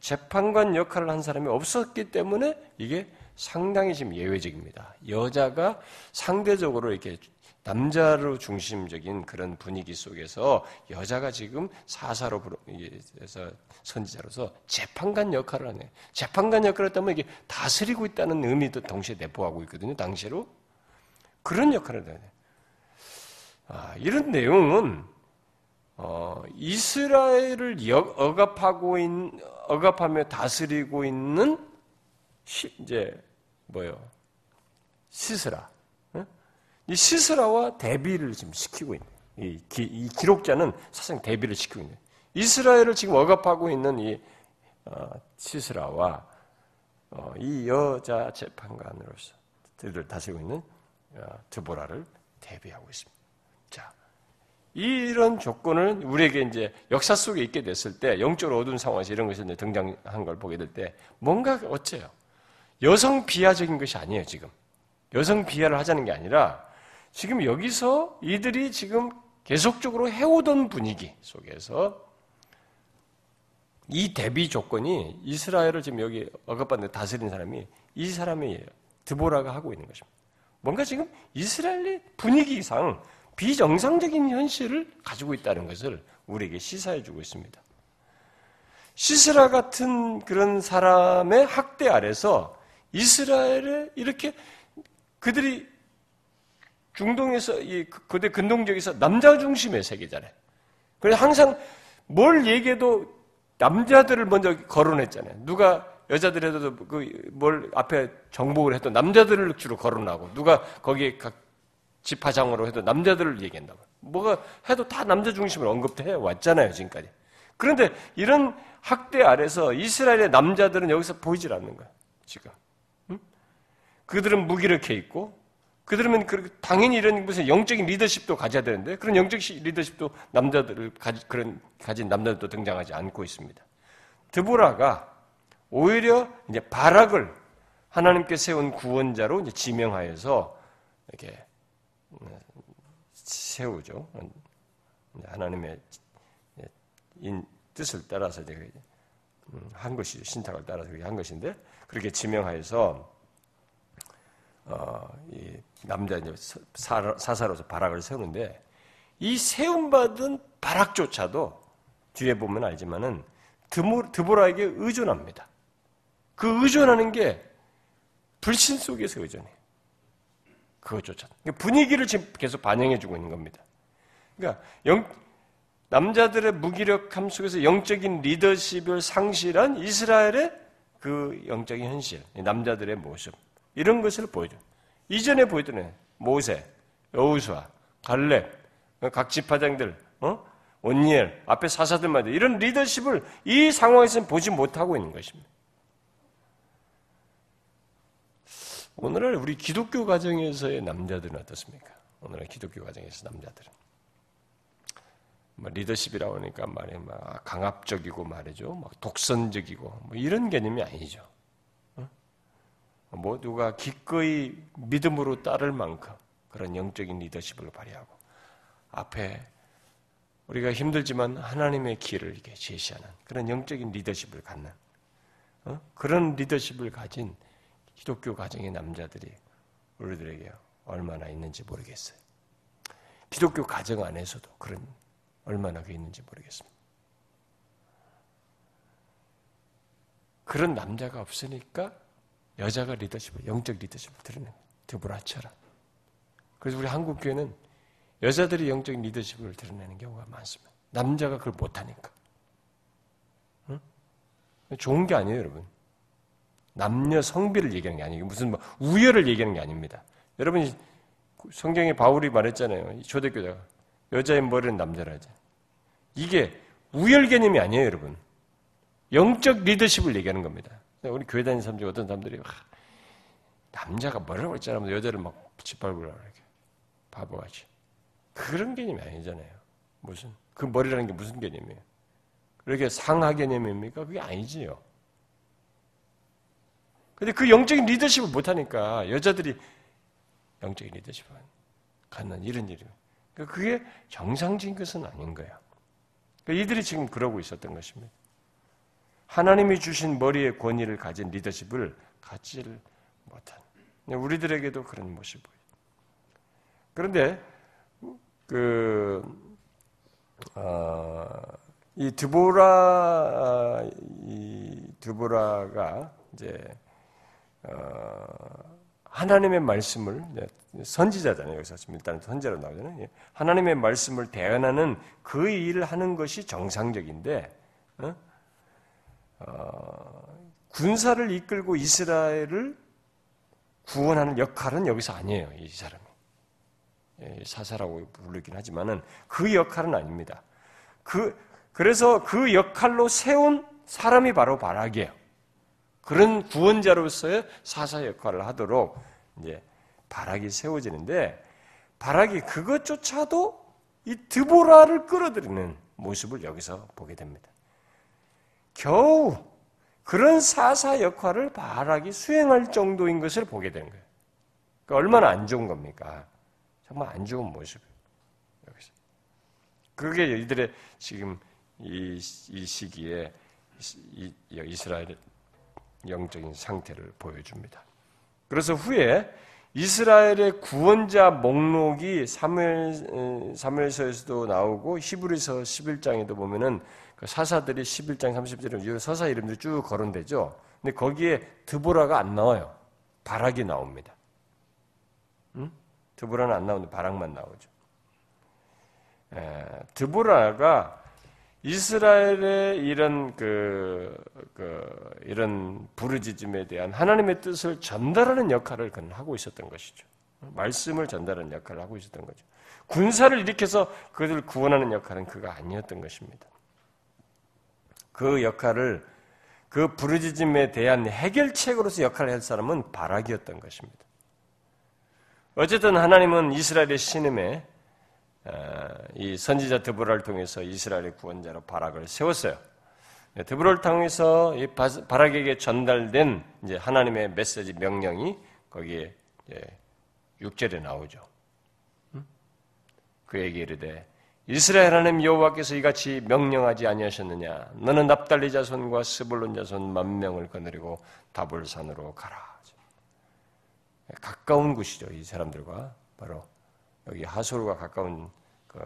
재판관 역할을 한 사람이 없었기 때문에 이게 상당히 지금 예외적입니다. 여자가 상대적으로 이렇게 남자로 중심적인 그런 분위기 속에서 여자가 지금 사사로 해서 선지자로서 재판관 역할을 하네. 재판관 역할을 했다면 이게 다스리고 있다는 의미도 동시에 내포하고 있거든요. 당시로 그런 역할을 해야 돼. 아, 이런 내용은 어, 이스라엘을 억압하고 있, 억압하며 다스리고 있는 시, 이제 뭐요? 시스라. 이 시스라와 대비를 지금 시키고 있는 이, 기, 이 기록자는 사실상 대비를 시키고 있는 이스라엘을 지금 억압하고 있는 이 어, 시스라와 어, 이 여자 재판관으로서 들을 다스리고 있는 어, 드보라를 대비하고 있습니다. 자, 이런 조건을 우리에게 이제 역사 속에 있게 됐을 때 영적으로 어두운 상황에서 이런 것이 등장한 걸 보게 될 때 뭔가 어째요? 여성 비하적인 것이 아니에요, 지금. 여성 비하를 하자는 게 아니라 지금 여기서 이들이 지금 계속적으로 해오던 분위기 속에서 이 대비 조건이 이스라엘을 지금 여기 억압받는 다스리는 사람이 이 사람이 드보라가 하고 있는 것입니다. 뭔가 지금 이스라엘의 분위기상 비정상적인 현실을 가지고 있다는 것을 우리에게 시사해 주고 있습니다. 시스라 같은 그런 사람의 학대 아래서 이스라엘에 이렇게 그들이 중동에서 이 고대 근동적에서 남자 중심의 세계잖아요. 그래서 항상 뭘 얘기해도 남자들을 먼저 거론했잖아요. 누가 여자들에도 그 뭘 앞에 정복을 해도 남자들을 주로 거론하고 누가 거기에 각 집화장으로 해도 남자들을 얘기한다고. 뭐가 해도 다 남자 중심으로 언급해 왔잖아요, 지금까지. 그런데 이런 학대 아래서 이스라엘의 남자들은 여기서 보이질 않는 거야, 지금. 응? 그들은 무기력해 있고, 그들은 당연히 이런 무슨 영적인 리더십도 가져야 되는데, 그런 영적 리더십도 남자들을 가지, 그런, 가진 남자들도 등장하지 않고 있습니다. 드보라가 오히려 이제 바락을 하나님께 세운 구원자로 이제 지명하여서 이렇게 세우죠. 하나님의 뜻을 따라서 음, 한 것이죠. 신탁을 따라서 한 것인데 그렇게 지명하여서 어, 이 남자 이제 사사로서 바락을 세우는데 이 세움 받은 바락조차도 뒤에 보면 알지만은 드보라에게 의존합니다. 그 의존하는 게 불신 속에서 의존해요. 그것조차. 그러니까 분위기를 지금 계속 반영해주고 있는 겁니다. 그러니까 영, 남자들의 무기력함 속에서 영적인 리더십을 상실한 이스라엘의 그 영적인 현실, 남자들의 모습 이런 것을 보여줘. 이전에 보여던 모세, 여우수아, 갈렙, 각 지파장들, 어? 온니엘, 앞에 사사들마다 이런 리더십을 이 상황에서는 보지 못하고 있는 것입니다. 오늘날 우리 기독교 가정에서의 남자들은 어떻습니까? 오늘날 기독교 가정에서 남자들은 뭐 리더십이라고 하니까 말이 막 강압적이고 말이죠, 막 독선적이고 뭐 이런 개념이 아니죠. 모두가 기꺼이 믿음으로 따를 만큼 그런 영적인 리더십을 발휘하고 앞에 우리가 힘들지만 하나님의 길을 이렇게 제시하는 그런 영적인 리더십을 갖는 어? 그런 리더십을 가진 기독교 가정의 남자들이 우리들에게 얼마나 있는지 모르겠어요. 기독교 가정 안에서도 그런 얼마나 그 있는지 모르겠습니다. 그런 남자가 없으니까 여자가 리더십을, 영적 리더십을 드러내는 드보라처럼. 그래서 우리 한국 교회는 여자들이 영적 리더십을 드러내는 경우가 많습니다. 남자가 그걸 못하니까. 응? 좋은 게 아니에요, 여러분. 남녀 성비를 얘기하는 게 아니고 무슨 뭐 우열을 얘기하는 게 아닙니다. 여러분 성경에 바울이 말했잖아요. 초대교자가 여자의 머리는 남자라지. 이게 우열 개념이 아니에요, 여러분. 영적 리더십을 얘기하는 겁니다. 우리 교회 다니는 사람 중 어떤 사람들이 아, 남자가 뭐라고 했잖아. 여자를 막 짓밟으라 이렇게 바보같이. 그런 개념이 아니잖아요. 무슨 그 머리라는 게 무슨 개념이에요? 그렇게 상하 개념입니까? 그게 아니지요. 근데 그 영적인 리더십을 못하니까 여자들이 영적인 리더십을 갖는 이런 일이 그러니까 그게 정상적인 것은 아닌 거야. 그러니까 이들이 지금 그러고 있었던 것입니다. 하나님이 주신 머리의 권위를 가진 리더십을 갖지를 못한. 우리들에게도 그런 모습이 보여요. 그런데 그, 어, 이 드보라, 이 드보라가 이제 어, 하나님의 말씀을 선지자잖아요. 여기서 지금 일단 선지자로 나오잖아요. 예. 하나님의 말씀을 대언하는 그 일을 하는 것이 정상적인데 어? 어, 군사를 이끌고 이스라엘을 구원하는 역할은 여기서 아니에요. 이 사람이 예, 사사라고 부르긴 하지만은 그 역할은 아닙니다. 그 그래서 그 역할로 세운 사람이 바로 바락이에요. 그런 구원자로서의 사사 역할을 하도록 이제 바락이 세워지는데 바락이 그것조차도 이 드보라를 끌어들이는 모습을 여기서 보게 됩니다. 겨우 그런 사사 역할을 바락이 수행할 정도인 것을 보게 된 거예요. 그러니까 얼마나 안 좋은 겁니까? 정말 안 좋은 모습이에요. 여기서. 그게 이들의 지금 이, 이 시기에 이, 이스라엘의 영적인 상태를 보여줍니다. 그래서 후에 이스라엘의 구원자 목록이 사무엘, 사무엘서에서도 나오고 히브리서 11장에도 보면은 그 사사들이 11장 30절에 서사 이름들이 쭉 거론되죠. 근데 거기에 드보라가 안 나와요. 바락이 나옵니다. 응? 드보라는 안 나오는데 바락만 나오죠. 에, 드보라가 이스라엘의 이런 그, 그 이런 부르짖음에 대한 하나님의 뜻을 전달하는 역할을 그는 하고 있었던 것이죠. 말씀을 전달하는 역할을 하고 있었던 거죠. 군사를 일으켜서 그들을 구원하는 역할은 그가 아니었던 것입니다. 그 역할을 그 부르짖음에 대한 해결책으로서 역할을 할 사람은 바락이었던 것입니다. 어쨌든 하나님은 이스라엘의 신임에 어, 이 선지자 드보라를 통해서 이스라엘의 구원자로 바락을 세웠어요. 네, 드보라를 통해서 이 바락에게 전달된 이제 하나님의 메시지 명령이 거기에 6절에 나오죠. 그에게 이르되 이스라엘 하나님 여호와께서 이같이 명령하지 아니하셨느냐? 너는 납달리 자손과 스불론 자손 만 명을 거느리고 다볼산으로 가라. 가까운 곳이죠. 이 사람들과 바로 여기 하솔과 가까운 그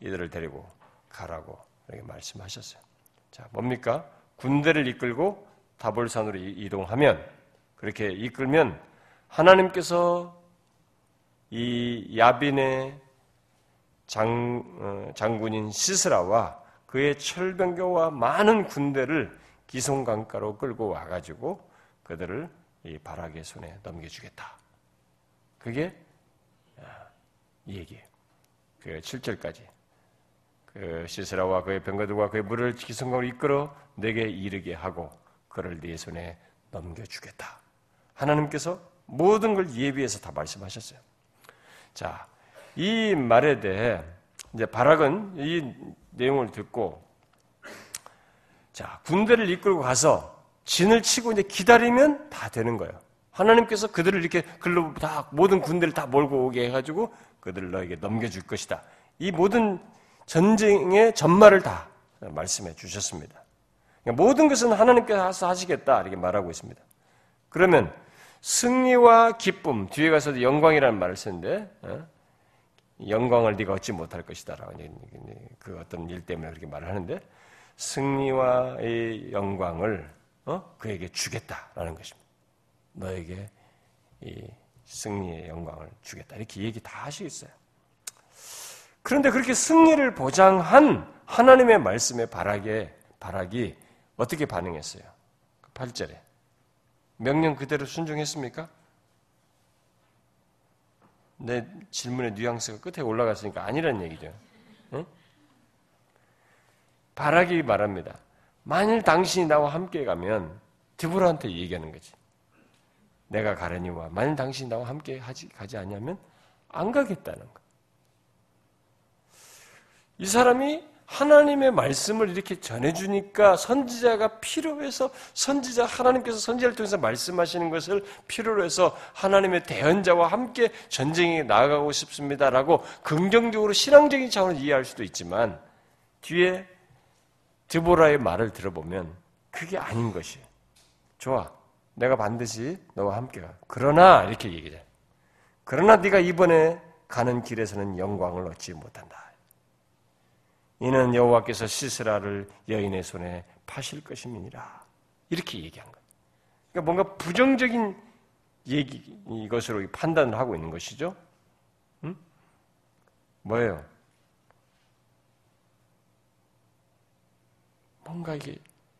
이들을 데리고 가라고 이렇게 말씀하셨어요. 자, 뭡니까? 군대를 이끌고 다볼산으로 이동하면 그렇게 이끌면 하나님께서 이 야빈의 장, 어, 장군인 시스라와 그의 철병교와 많은 군대를 기송강가로 끌고 와가지고 그들을 이 바락의 손에 넘겨주겠다. 그게 이 얘기예요. 그 7절까지. 그 시스라와 그의 병거들과 그의 물을 기성강으로 이끌어 내게 이르게 하고 그를 네 손에 넘겨주겠다. 하나님께서 모든 걸 예비해서 다 말씀하셨어요. 자, 이 말에 대해 이제 바락은 이 내용을 듣고 자, 군대를 이끌고 가서 진을 치고 이제 기다리면 다 되는 거예요. 하나님께서 그들을 이렇게 글로 다 모든 군대를 다 몰고 오게 해가지고 그들을 너에게 넘겨줄 것이다. 이 모든 전쟁의 전말을 다 말씀해 주셨습니다. 그러니까 모든 것은 하나님께서 하시겠다 이렇게 말하고 있습니다. 그러면 승리와 기쁨 뒤에 가서도 영광이라는 말을 쓰는데 어? 영광을 네가 얻지 못할 것이다라고 그 어떤 일 때문에 그렇게 말을 하는데 승리와 의 영광을 어? 그에게 주겠다라는 것입니다. 너에게 이 승리의 영광을 주겠다. 이렇게 얘기 다 하시겠어요. 그런데 그렇게 승리를 보장한 하나님의 말씀의 바락에, 바락이 어떻게 반응했어요? 8절에. 명령 그대로 순종했습니까? 내 질문의 뉘앙스가 끝에 올라갔으니까 아니란 얘기죠. 응? 바락이 말합니다. 만일 당신이 나와 함께 가면 디브라한테 얘기하는 거지. 내가 가려니와 만일 당신이 나와 함께 하지, 가지 않냐면 안 가겠다는 거. 이 사람이 하나님의 말씀을 이렇게 전해주니까 선지자가 필요해서 선지자 하나님께서 선지자를 통해서 말씀하시는 것을 필요로 해서 하나님의 대언자와 함께 전쟁에 나아가고 싶습니다라고 긍정적으로 신앙적인 차원을 이해할 수도 있지만 뒤에 드보라의 말을 들어보면 그게 아닌 것이 좋아. 내가 반드시 너와 함께 가. 그러나 이렇게 얘기해. 그러나 네가 이번에 가는 길에서는 영광을 얻지 못한다. 이는 여호와께서 시스라를 여인의 손에 파실 것임이니라. 이렇게 얘기한 거예요. 그러니까 뭔가 부정적인 얘기 이것으로 판단을 하고 있는 것이죠. 응? 뭐예요? 뭔가 이게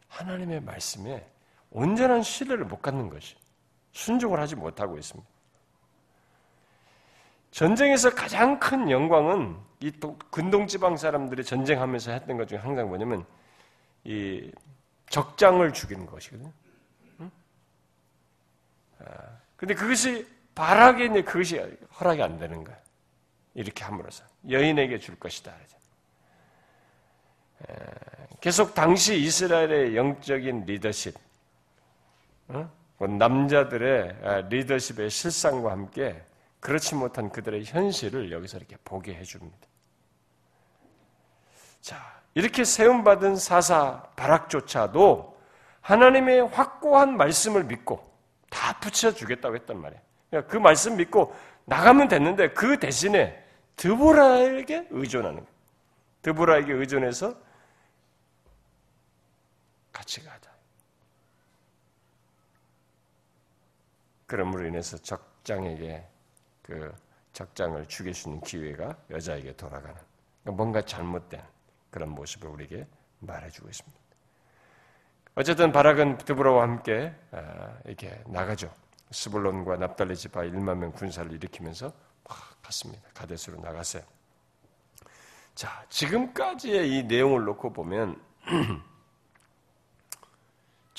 하나님의 말씀에 온전한 신뢰를 못 갖는 것이 순종을 하지 못하고 있습니다. 전쟁에서 가장 큰 영광은 이 근동 지방 사람들이 전쟁하면서 했던 것 중에 항상 뭐냐면 이 적장을 죽이는 것이거든요. 응? 아, 근데 그것이 바라게 이제 그것이 허락이 안 되는 거야. 이렇게 함으로써 여인에게 줄 것이다. 계속 당시 이스라엘의 영적인 리더십, 남자들의 아, 리더십의 실상과 함께 그렇지 못한 그들의 현실을 여기서 이렇게 보게 해줍니다. 자, 이렇게 세움받은 사사 바락조차도 하나님의 확고한 말씀을 믿고 다 붙여주겠다고 했단 말이에요. 그러니까 그 말씀 믿고 나가면 됐는데 그 대신에 드보라에게 의존하는 거예요. 드보라에게 의존해서 같이 가자. 그러므로 인해서 적장에게 그 적장을 죽일 수 있는 기회가 여자에게 돌아가는 그러니까 뭔가 잘못된 그런 모습을 우리에게 말해주고 있습니다. 어쨌든 바락은 드보라와 함께 아, 이렇게 나가죠. 스불론과 납달리 지파 1만 명 군사를 일으키면서 막 갔습니다. 가데스로 나갔어요. 자, 지금까지의 이 내용을 놓고 보면 [clears throat]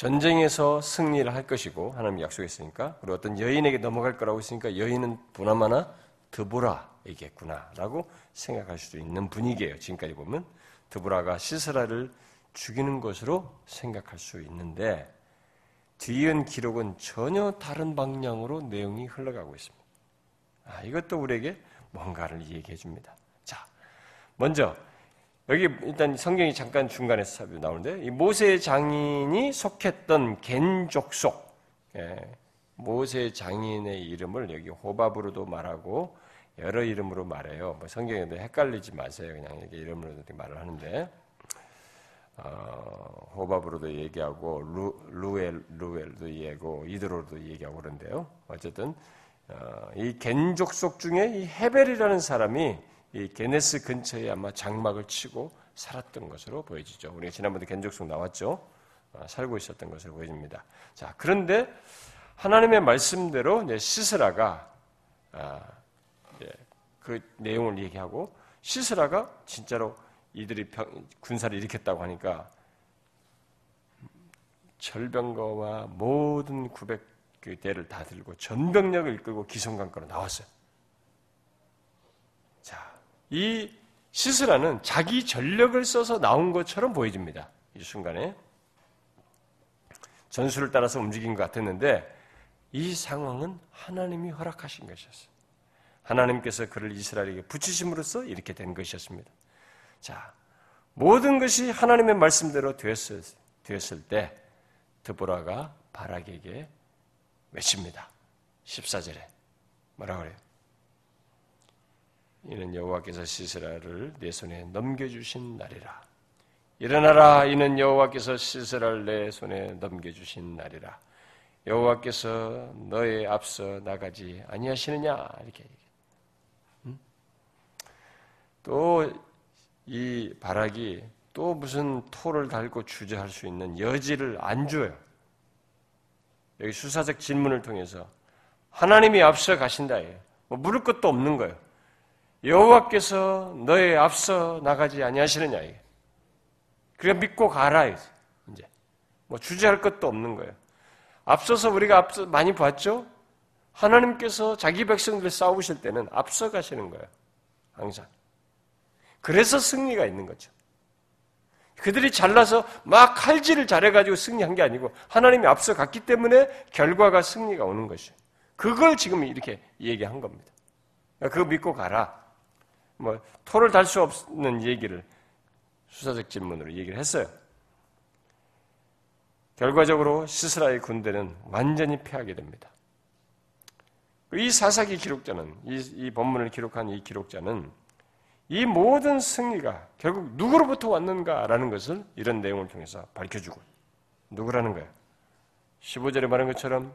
전쟁에서 승리를 할 것이고 하나님이 약속했으니까 그리고 어떤 여인에게 넘어갈 거라고 했으니까 여인은 보나마나 드보라이겠구나라고 생각할 수도 있는 분위기예요. 지금까지 보면 드보라가 시스라를 죽이는 것으로 생각할 수 있는데 뒤이은 기록은 전혀 다른 방향으로 내용이 흘러가고 있습니다. 아, 이것도 우리에게 뭔가를 얘기해 줍니다. 자, 먼저 여기 일단 성경이 잠깐 중간에 나오는데 이 모세 장인이 속했던 겐족속 예, 모세 장인의 이름을 여기 호밥으로도 말하고 여러 이름으로 말해요. 뭐 성경에도 헷갈리지 마세요. 그냥 이렇게 이름으로 말을 하는데 어, 호밥으로도 얘기하고 루, 루엘 루엘도 얘기하고 이드로도 얘기하고 그런데요. 어쨌든 어, 이 겐족속 중에 이 헤벨이라는 사람이 이 게네스 근처에 아마 장막을 치고 살았던 것으로 보여지죠. 우리가 지난번에 겐족속 나왔죠. 어, 살고 있었던 것으로 보여집니다. 자, 그런데 하나님의 말씀대로 이제 시스라가 아, 그 내용을 얘기하고 시스라가 진짜로 이들이 군사를 일으켰다고 하니까 절병거와 모든 900대를 다 들고 전병력을 이끌고 기성강가로 나왔어요. 자, 이 시스라는 자기 전력을 써서 나온 것처럼 보여집니다. 이 순간에. 전술을 따라서 움직인 것 같았는데 이 상황은 하나님이 허락하신 것이었어요. 하나님께서 그를 이스라엘에게 붙이심으로써 이렇게 된 것이었습니다. 자, 모든 것이 하나님의 말씀대로 되었을, 되었을 때 드보라가 바락에게 외칩니다. 14절에 뭐라 그래요? 이는 여호와께서 시스라를 내 손에 넘겨주신 날이라. 일어나라 이는 여호와께서 시스라를 내 손에 넘겨주신 날이라. 여호와께서 너의 앞서 나가지 아니하시느냐 이렇게 음? 또이 바락이 또 무슨 토를 달고 주저할 수 있는 여지를 안 줘요. 여기 수사적 질문을 통해서 하나님이 앞서 가신다. 뭐 물을 것도 없는 거예요. 여호와께서 너의 앞서 나가지 아니하시느냐 이게. 그래 믿고 가라 이제. 뭐 주제할 것도 없는 거예요. 앞서서 우리가 앞서 많이 봤죠? 하나님께서 자기 백성들 싸우실 때는 앞서 가시는 거예요. 항상. 그래서 승리가 있는 거죠. 그들이 잘나서 막 칼질을 잘해가지고 승리한 게 아니고 하나님이 앞서 갔기 때문에 결과가 승리가 오는 것이에요. 그걸 지금 이렇게 얘기한 겁니다. 그거 믿고 가라. 뭐 토를 달 수 없는 얘기를 수사적 질문으로 얘기를 했어요. 결과적으로 시스라의 군대는 완전히 패하게 됩니다. 이 사사기 기록자는 이, 이 본문을 기록한 이 기록자는 이 모든 승리가 결국 누구로부터 왔는가라는 것을 이런 내용을 통해서 밝혀주고 누구라는 거예요? 15절에 말한 것처럼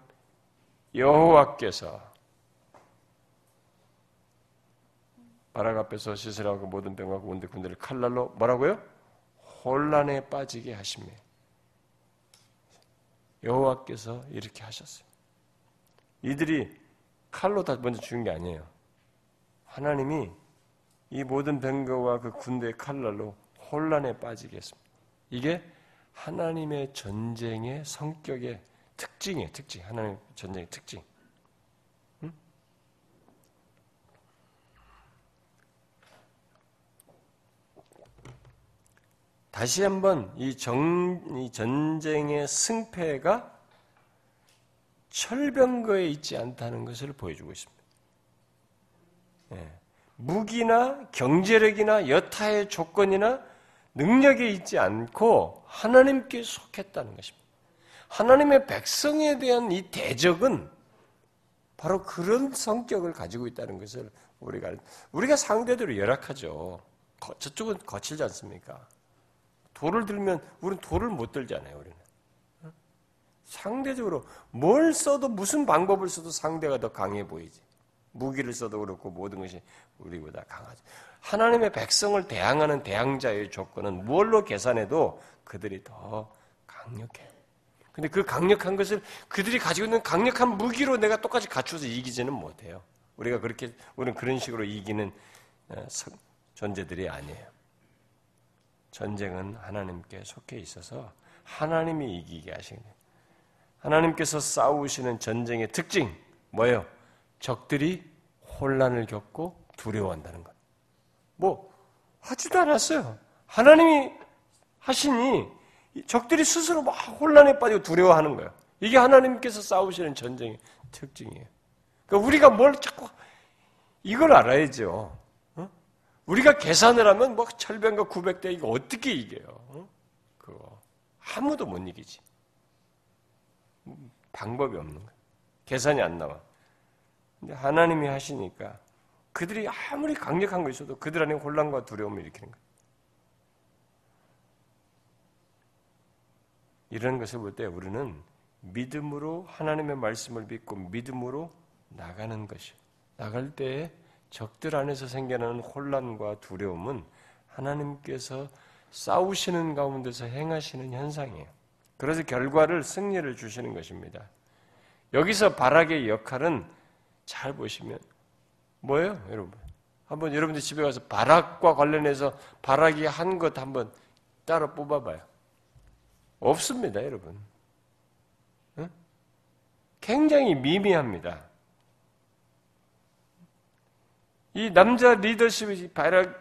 여호와께서 바락 앞에서 시슬하고 모든 병과 온대 군대를 칼날로 뭐라고요? 혼란에 빠지게 하시며 여호와께서 이렇게 하셨어요. 이들이 칼로 다 먼저 죽은 게 아니에요. 하나님이 이 모든 병거와 그 군대의 칼날로 혼란에 빠지겠습니다. 이게 하나님의 전쟁의 성격의 특징이에요. 특징. 하나님의 전쟁의 특징. 다시 한번 이, 정, 이 전쟁의 승패가 철병거에 있지 않다는 것을 보여주고 있습니다. 예. 무기나 경제력이나 여타의 조건이나 능력에 있지 않고 하나님께 속했다는 것입니다. 하나님의 백성에 대한 이 대적은 바로 그런 성격을 가지고 있다는 것을 우리가 우리가 상대적으로 열악하죠. 저쪽은 거칠지 않습니까? 돌을 들면 우리는 돌을 못 들잖아요. 우리는 상대적으로 뭘 써도 무슨 방법을 써도 상대가 더 강해 보이지. 무기를 써도 그렇고 모든 것이 우리보다 강하죠. 하나님의 백성을 대항하는 대항자의 조건은 무엇로 계산해도 그들이 더 강력해요. 근데 그 강력한 것을 그들이 가지고 있는 강력한 무기로 내가 똑같이 갖춰서 이기지는 못해요. 우리가 그렇게, 우리는 그런 식으로 이기는 어, 존재들이 아니에요. 전쟁은 하나님께 속해 있어서 하나님이 이기게 하시는. 하나님께서 싸우시는 전쟁의 특징, 뭐예요? 적들이 혼란을 겪고 두려워한다는 것. 뭐, 하지도 않았어요. 하나님이 하시니 적들이 스스로 막 혼란에 빠지고 두려워하는 거예요. 이게 하나님께서 싸우시는 전쟁의 특징이에요. 그러니까 우리가 뭘 자꾸 이걸 알아야죠. 어? 우리가 계산을 하면 뭐 철병과 900대 이거 어떻게 이겨요? 어? 그거 아무도 못 이기지. 방법이 없는 거예요. 계산이 안 나와. 근데 하나님이 하시니까 그들이 아무리 강력한 거 있어도 그들 안에 혼란과 두려움을 일으키는 거예요. 이런 것을 볼 때 우리는 믿음으로 하나님의 말씀을 믿고 믿음으로 나가는 것이 나갈 때 적들 안에서 생겨나는 혼란과 두려움은 하나님께서 싸우시는 가운데서 행하시는 현상이에요. 그래서 결과를 승리를 주시는 것입니다. 여기서 바락의 역할은 잘 보시면 뭐예요, 여러분? 한번 여러분들 집에 가서 바락과 관련해서 바락이 한 것 한번 따로 뽑아봐요. 없습니다, 여러분. 응? 굉장히 미미합니다. 이 남자 리더십이 바락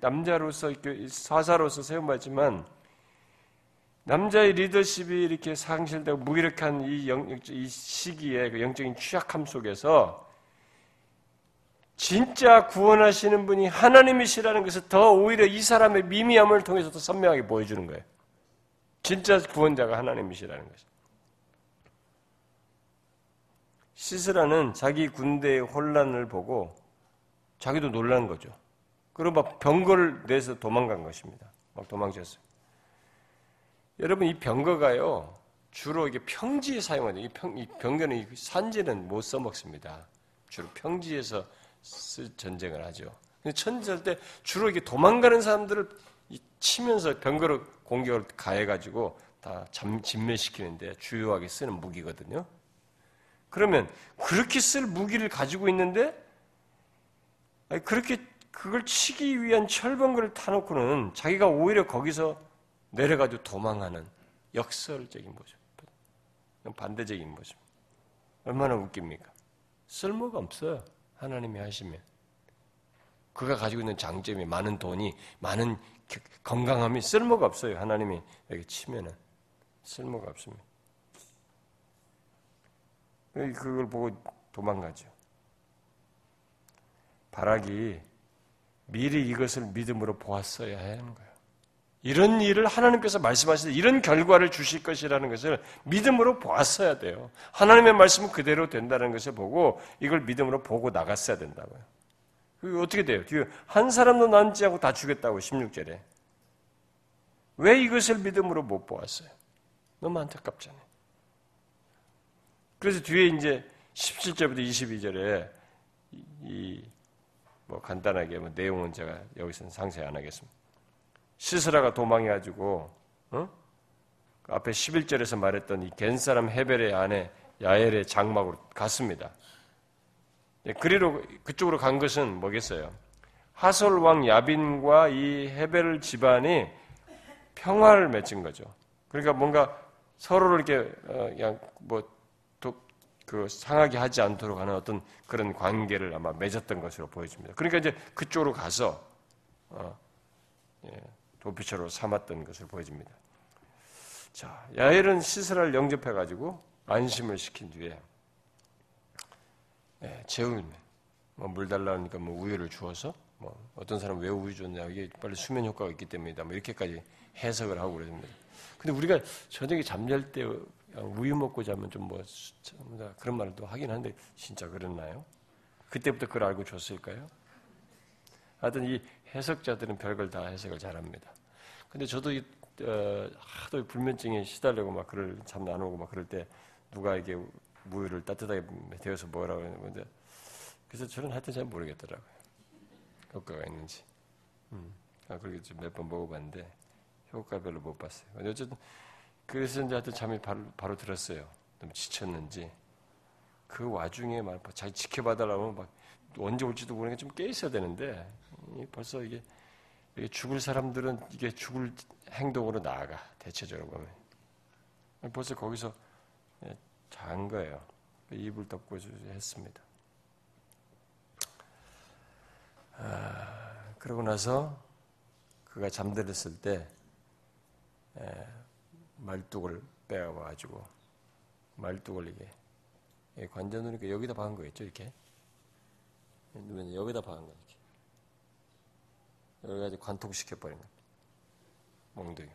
남자로서 사사로서 세움받지만 남자의 리더십이 이렇게 상실되고 무기력한 이, 영, 이 시기에 그 영적인 취약함 속에서 진짜 구원하시는 분이 하나님이시라는 것을 더 오히려 이 사람의 미미함을 통해서 더 선명하게 보여주는 거예요. 진짜 구원자가 하나님이시라는 것이. 시스라는 자기 군대의 혼란을 보고 자기도 놀란 거죠. 그리고 막 병거를 내서 도망간 것입니다. 막 도망쳤어요. 여러분 이 병거가요 주로 이게 평지에 사용하는 이, 평, 이 병거는 산지는 못 써먹습니다. 주로 평지에서 쓰, 전쟁을 하죠. 근데 천지할 때 주로 이게 도망가는 사람들을 치면서 병거로 공격을 가해가지고 다 잠, 진멸시키는데 주요하게 쓰는 무기거든요. 그러면 그렇게 쓸 무기를 가지고 있는데 그렇게 그걸 치기 위한 철병거를 타놓고는 자기가 오히려 거기서 내려가지고 도망하는 역설적인 모습. 반대적인 모습. 얼마나 웃깁니까? 쓸모가 없어요. 하나님이 하시면. 그가 가지고 있는 장점이 많은 돈이, 많은 건강함이 쓸모가 없어요. 하나님이 여기 치면은. 쓸모가 없습니다. 그걸 보고 도망가죠. 바락이 미리 이것을 믿음으로 보았어야 하는 거예요. 이런 일을 하나님께서 말씀하실 때 이런 결과를 주실 것이라는 것을 믿음으로 보았어야 돼요. 하나님의 말씀은 그대로 된다는 것을 보고 이걸 믿음으로 보고 나갔어야 된다고요. 어떻게 돼요? 뒤에 한 사람도 남지 않고 다 죽였다고 16절에. 왜 이것을 믿음으로 못 보았어요? 너무 안타깝잖아요. 그래서 뒤에 이제 17절부터 22절에 이 뭐 간단하게 뭐 내용은 제가 여기서는 상세히 안 하겠습니다. 시스라가 도망해가지고 어? 그 앞에 11절에서 말했던 이 겐사람 헤벨의 아내 야엘의 장막으로 갔습니다. 예, 그리로 그쪽으로 간 것은 뭐겠어요? 하솔 왕 야빈과 이 헤벨 집안이 평화를 맺은 거죠. 그러니까 뭔가 서로를 이렇게 어, 그냥 뭐 그 상하게 하지 않도록 하는 어떤 그런 관계를 아마 맺었던 것으로 보여집니다. 그러니까 이제 그쪽으로 가서 어, 예, 도피처로 삼았던 것을 보여집니다. 자, 야엘은 시스라를 영접해 가지고 안심을 시킨 뒤에 예, 재우면 뭐물 달라니까 뭐 우유를 주어서 뭐 어떤 사람 왜 우유 줬냐 이게 빨리 수면 효과가 있기 때문이다 뭐 이렇게까지 해석을 하고 그랬습니다. 근데 우리가 저녁에 잠잘 때 우유 먹고 자면 좀 뭐 그런 말도 하긴 한데 진짜 그랬나요? 그때부터 그걸 알고 줬을까요? 하여튼 이 해석자들은 별걸 다 해석을 잘합니다. 근데 저도 이, 어, 하도 불면증에 시달리고 막 그럴 잠안 오고 막 그럴 때 누가 이게 무유를 따뜻하게 데워서 먹으라고 했는데 그래서 저는 하여튼 잘 모르겠더라고요. 효과가 있는지. 음. 아, 그렇게 몇 번 먹어봤는데 효과 별로 못 봤어요. 어쨌든 그래서 이제 하여튼 잠이 바로, 바로 들었어요. 너무 지쳤는지. 그 와중에 막 잘 지켜봐달라고 막 언제 올지도 모르니까 좀 깨 있어야 되는데 벌써 이게, 이게 죽을 사람들은 이게 죽을 행동으로 나아가 대체적으로 보면 벌써 거기서 잔 거예요. 입을 덮고 했습니다. 아, 그러고 나서 그가 잠들었을 때 에, 말뚝을 빼와가지고 말뚝을 이게 예, 관전으니까 여기다 박은 거겠죠 이렇게? 여기다 박은 거 이렇게. 여기까지 관통시켜 버린 거. 몽둥이.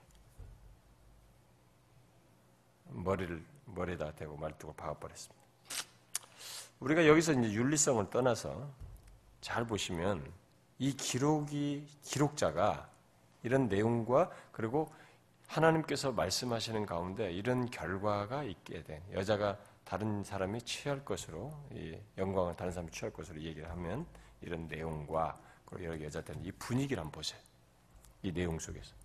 머리를 머리에다 대고 말뚝을 박아 버렸습니다. 우리가 여기서 이제 윤리성을 떠나서 잘 보시면 이 기록이 기록자가 이런 내용과 그리고 하나님께서 말씀하시는 가운데 이런 결과가 있게 된 여자가 다른 사람이 취할 것으로 이 영광을 다른 사람이 취할 것으로 얘기를 하면 이런 내용과 그리고 여러 여자들은 이 분위기를 한번 보세요. 이 내용 속에서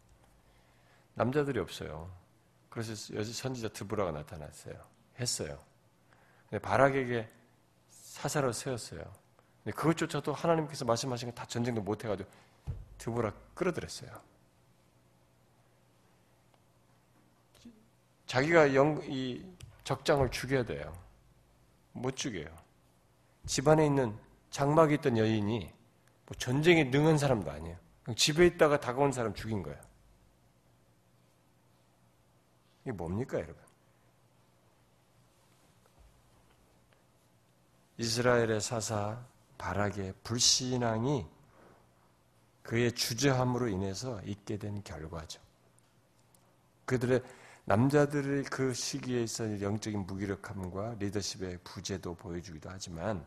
남자들이 없어요. 그래서 여자 선지자 드브라가 나타났어요. 했어요. 바락에게 사사로 세웠어요. 근데 그것조차도 하나님께서 말씀하신 거 다 전쟁도 못 해가지고 드보라 끌어들였어요. 자기가 영, 이 적장을 죽여야 돼요. 못 죽여요. 집안에 있는 장막에 있던 여인이 뭐 전쟁에 능한 사람도 아니에요. 집에 있다가 다가온 사람 죽인 거예요. 이게 뭡니까, 여러분? 이스라엘의 사사 바락의 불신앙이 그의 주저함으로 인해서 있게 된 결과죠. 그들의 남자들의 그 시기에 있어 영적인 무기력함과 리더십의 부재도 보여주기도 하지만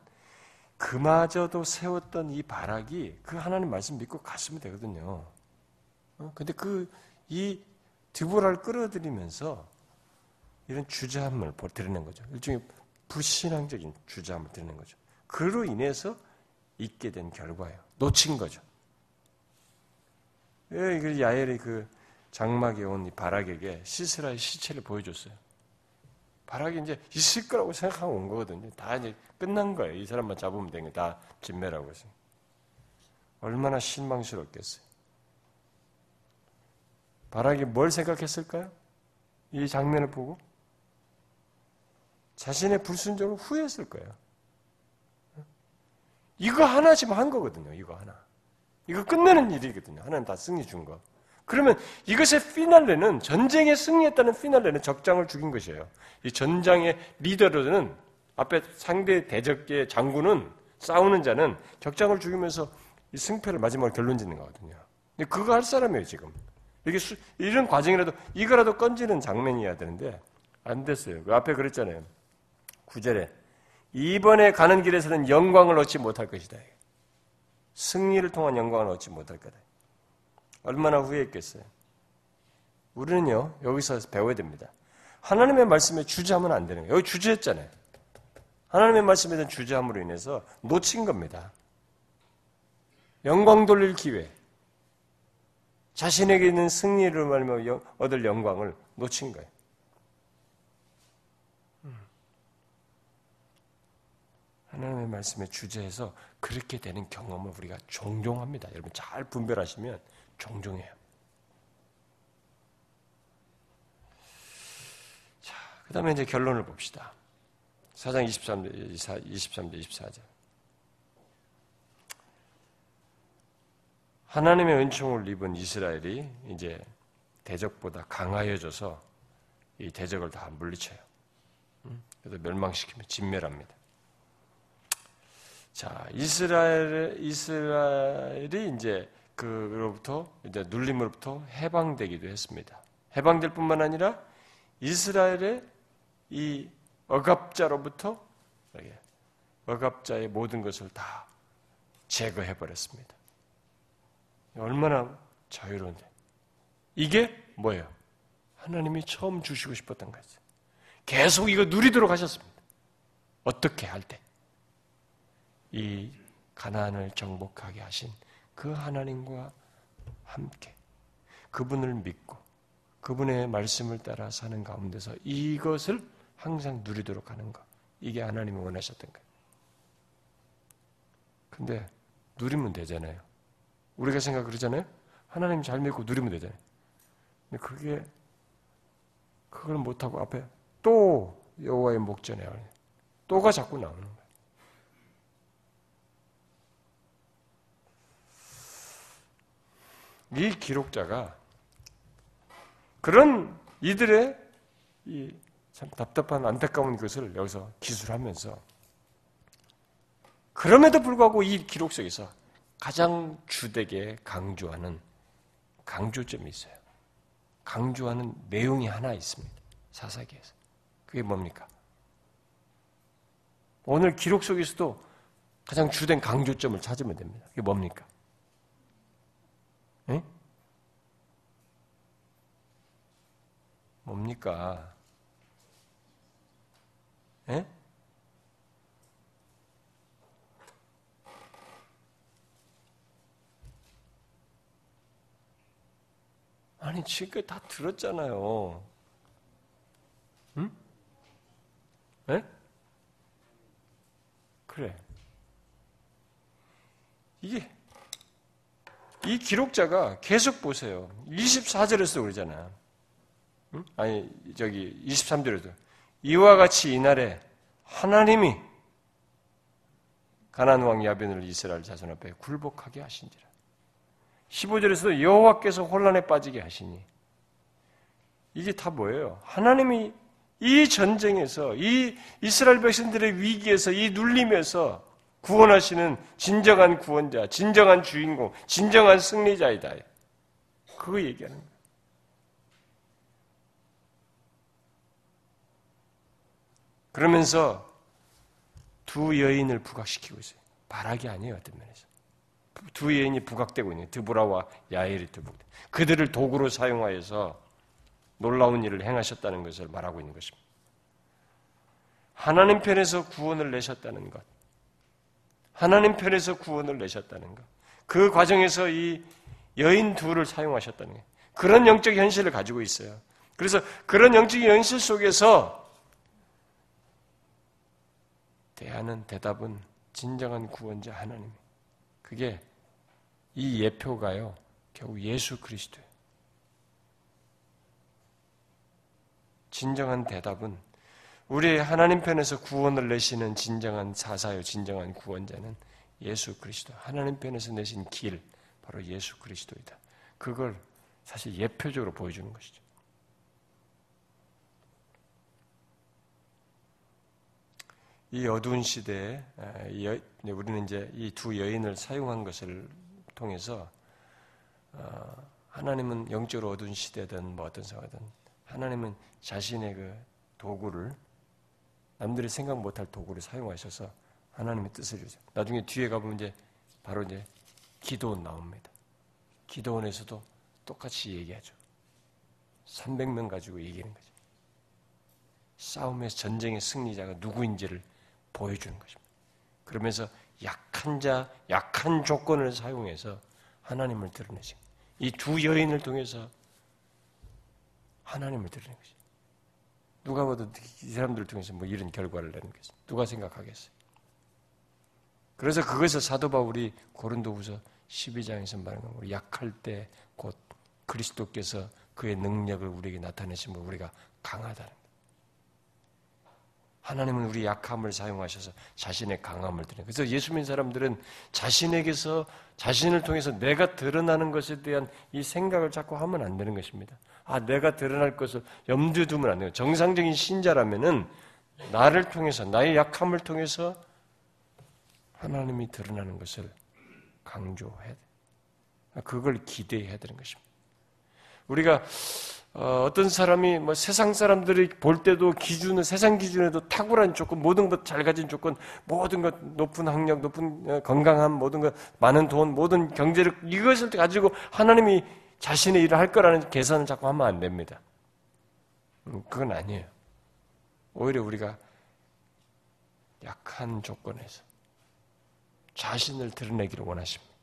그마저도 세웠던 이 바락이 그 하나님 말씀 믿고 갔으면 되거든요. 어? 근데 그 이 드보라를 끌어들이면서 이런 주저함을 드리는 거죠. 일종의 불신앙적인 주저함을 드리는 거죠. 그로 인해서 있게 된 결과예요. 놓친 거죠. 예, 그 야엘이 그 장막에 온 이 바락에게 시스라의 시체를 보여줬어요. 바락이 이제 있을 거라고 생각하고 온 거거든요. 다 이제 끝난 거예요. 이 사람만 잡으면 되는 다 진매라고 해서. 얼마나 실망스럽겠어요. 바락이 뭘 생각했을까요? 이 장면을 보고? 자신의 불순종을 후회했을 거예요. 이거 하나 지금 한 거거든요. 이거 하나. 이거 끝내는 일이거든요. 하나님 다 승리 준 거. 그러면 이것의 피날레는 전쟁에 승리했다는 피날레는 적장을 죽인 것이에요. 이 전장의 리더로는 앞에 상대 대적계 장군은 싸우는 자는 적장을 죽이면서 이 승패를 마지막으로 결론 짓는 거거든요. 근데 그거 할 사람이에요, 지금. 이게 수, 이런 과정이라도 이거라도 건지는 장면이어야 되는데 안 됐어요. 그 앞에 그랬잖아요. 구절에 이번에 가는 길에서는 영광을 얻지 못할 것이다. 승리를 통한 영광을 얻지 못할 거다. 얼마나 후회했겠어요. 우리는요, 여기서 배워야 됩니다. 하나님의 말씀에 주저하면 안 되는 거예요. 여기 주저했잖아요. 하나님의 말씀에 대한 주저함으로 인해서 놓친 겁니다. 영광 돌릴 기회. 자신에게 있는 승리를 말하며 얻을 영광을 놓친 거예요. 하나님의 말씀의 주제에서 그렇게 되는 경험을 우리가 종종 합니다. 여러분 잘 분별하시면 종종 해요. 자, 그 다음에 이제 결론을 봅시다. 4장 23절, 23절, 24절. 하나님의 은총을 입은 이스라엘이 이제 대적보다 강하여져서 이 대적을 다 물리쳐요. 그래서 멸망시키면 진멸합니다. 자, 이스라엘, 이스라엘이 이제 그로부터 이제 눌림으로부터 해방되기도 했습니다. 해방될 뿐만 아니라 이스라엘의 이 억압자로부터 억압자의 모든 것을 다 제거해 버렸습니다. 얼마나 자유로운데. 이게 뭐예요? 하나님이 처음 주시고 싶었던 거죠. 계속 이거 누리도록 하셨습니다. 어떻게 할 때? 이 가난을 정복하게 하신 그 하나님과 함께 그분을 믿고 그분의 말씀을 따라 사는 가운데서 이것을 항상 누리도록 하는 것. 이게 하나님이 원하셨던 거예요. 근데 누리면 되잖아요. 우리가 생각 그러잖아요. 하나님 잘 믿고 누리면 되잖아요. 근데 그게 그걸 못하고 앞에 또 여호와의 목전에 또가 자꾸 나오는 거예요. 이 기록자가 그런 이들의 이 참 답답한 안타까운 것을 여기서 기술하면서 그럼에도 불구하고 이 기록 속에서 가장 주되게 강조하는 강조점이 있어요. 강조하는 내용이 하나 있습니다. 사사기에서. 그게 뭡니까? 오늘 기록 속에서도 가장 주된 강조점을 찾으면 됩니다. 그게 뭡니까? 에? 뭡니까? 에? 아니, 지금까지 다 들었잖아요. 응? 에? 그래. 이게, 이 기록자가 계속 보세요. 24절에서 그러잖아. 응? 아니, 저기, 23절에도. 이와 같이 이날에 하나님이 가난 왕 야벤을 이스라엘 자손 앞에 굴복하게 하신지라. 15절에서도 여호와께서 혼란에 빠지게 하시니 이게 다 뭐예요? 하나님이 이 전쟁에서 이 이스라엘 백성들의 위기에서 이 눌림에서 구원하시는 진정한 구원자, 진정한 주인공, 진정한 승리자이다. 그거 얘기하는. 그러면서 두 여인을 부각시키고 있어요. 바락이 아니에요, 어떤 면에서. 두 여인이 부각되고 있는 드보라와 야엘이 부각. 그들을 도구로 사용하여서 놀라운 일을 행하셨다는 것을 말하고 있는 것입니다. 하나님 편에서 구원을 내셨다는 것. 하나님 편에서 구원을 내셨다는 것. 그 과정에서 이 여인 둘을 사용하셨다는 것. 그런 영적 현실을 가지고 있어요. 그래서 그런 영적 현실 속에서 대하는 대답은 진정한 구원자 하나님. 그게 이 예표가요, 결국 예수 그리스도예요. 진정한 대답은 우리 하나님 편에서 구원을 내시는 진정한 사사요, 진정한 구원자는 예수 그리스도. 하나님 편에서 내신 길, 바로 예수 그리스도이다. 그걸 사실 예표적으로 보여주는 것이죠. 이 어두운 시대에 우리는 이제 이 두 여인을 사용한 것을 통해서 어, 하나님은 영적으로 어두운 시대든 뭐 어떤 상황이든 하나님은 자신의 그 도구를 남들이 생각 못할 도구를 사용하셔서 하나님의 뜻을 이루죠. 나중에 뒤에 가보면 이제 바로 이제 기도원 나옵니다. 기도원에서도 똑같이 얘기하죠. 300명 가지고 얘기하는 거죠. 싸움에서 전쟁의 승리자가 누구인지를 보여주는 것입니다. 그러면서 약한 자, 약한 조건을 사용해서 하나님을 드러내신 이 두 여인을 통해서 하나님을 드러낸 것이 누가 봐도 이 사람들을 통해서 뭐 이런 결과를 내는 것이 누가 생각하겠어요? 그래서 그것을 사도 바울이 고린도후서 12장에서 말하는 거 약할 때 곧 그리스도께서 그의 능력을 우리에게 나타내시면 우리가 강하다는 하나님은 우리 약함을 사용하셔서 자신의 강함을 드리는 그래서 예수 믿는 사람들은 자신에게서 자신을 통해서 내가 드러나는 것에 대한 이 생각을 자꾸 하면 안 되는 것입니다. 아, 내가 드러날 것을 염두에 두면 안 돼요. 정상적인 신자라면은 나를 통해서 나의 약함을 통해서 하나님이 드러나는 것을 강조해야 돼. 그걸 기대해야 되는 것입니다. 우리가 어, 떤 사람이 뭐 세상 사람들이 볼 때도 기준은 세상 기준에도 탁월한 조건, 모든 것 잘 가진 조건, 모든 것 높은 학력, 높은 어, 건강함, 모든 것 많은 돈, 모든 경제력 이것을 가지고 하나님이 자신의 일을 할 거라는 계산을 자꾸 하면 안 됩니다. 음, 그건 아니에요. 오히려 우리가 약한 조건에서 자신을 드러내기를 원하십니다.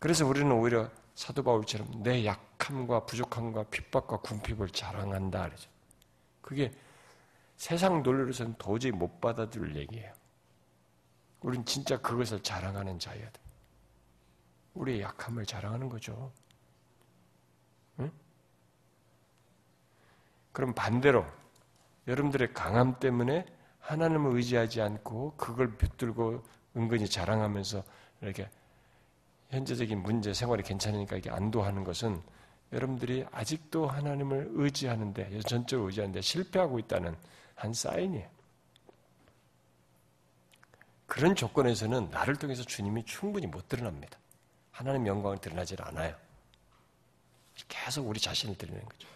그래서 우리는 오히려 사도 바울처럼 내 약함과 부족함과 핍박과 궁핍을 자랑한다 그러죠. 그게 세상 논리로서는 도저히 못 받아들일 얘기예요. 우린 진짜 그것을 자랑하는 자여야 돼. 우리의 약함을 자랑하는 거죠. 응? 그럼 반대로 여러분들의 강함 때문에 하나님을 의지하지 않고 그걸 붙들고 은근히 자랑하면서 이렇게 현재적인 문제 생활이 괜찮으니까 이게 안도하는 것은 여러분들이 아직도 하나님을 의지하는데 전적으로 의지하는데 실패하고 있다는 한 사인이에요. 그런 조건에서는 나를 통해서 주님이 충분히 못 드러납니다. 하나님 영광을 드러나지 않아요. 계속 우리 자신을 드리는 거죠.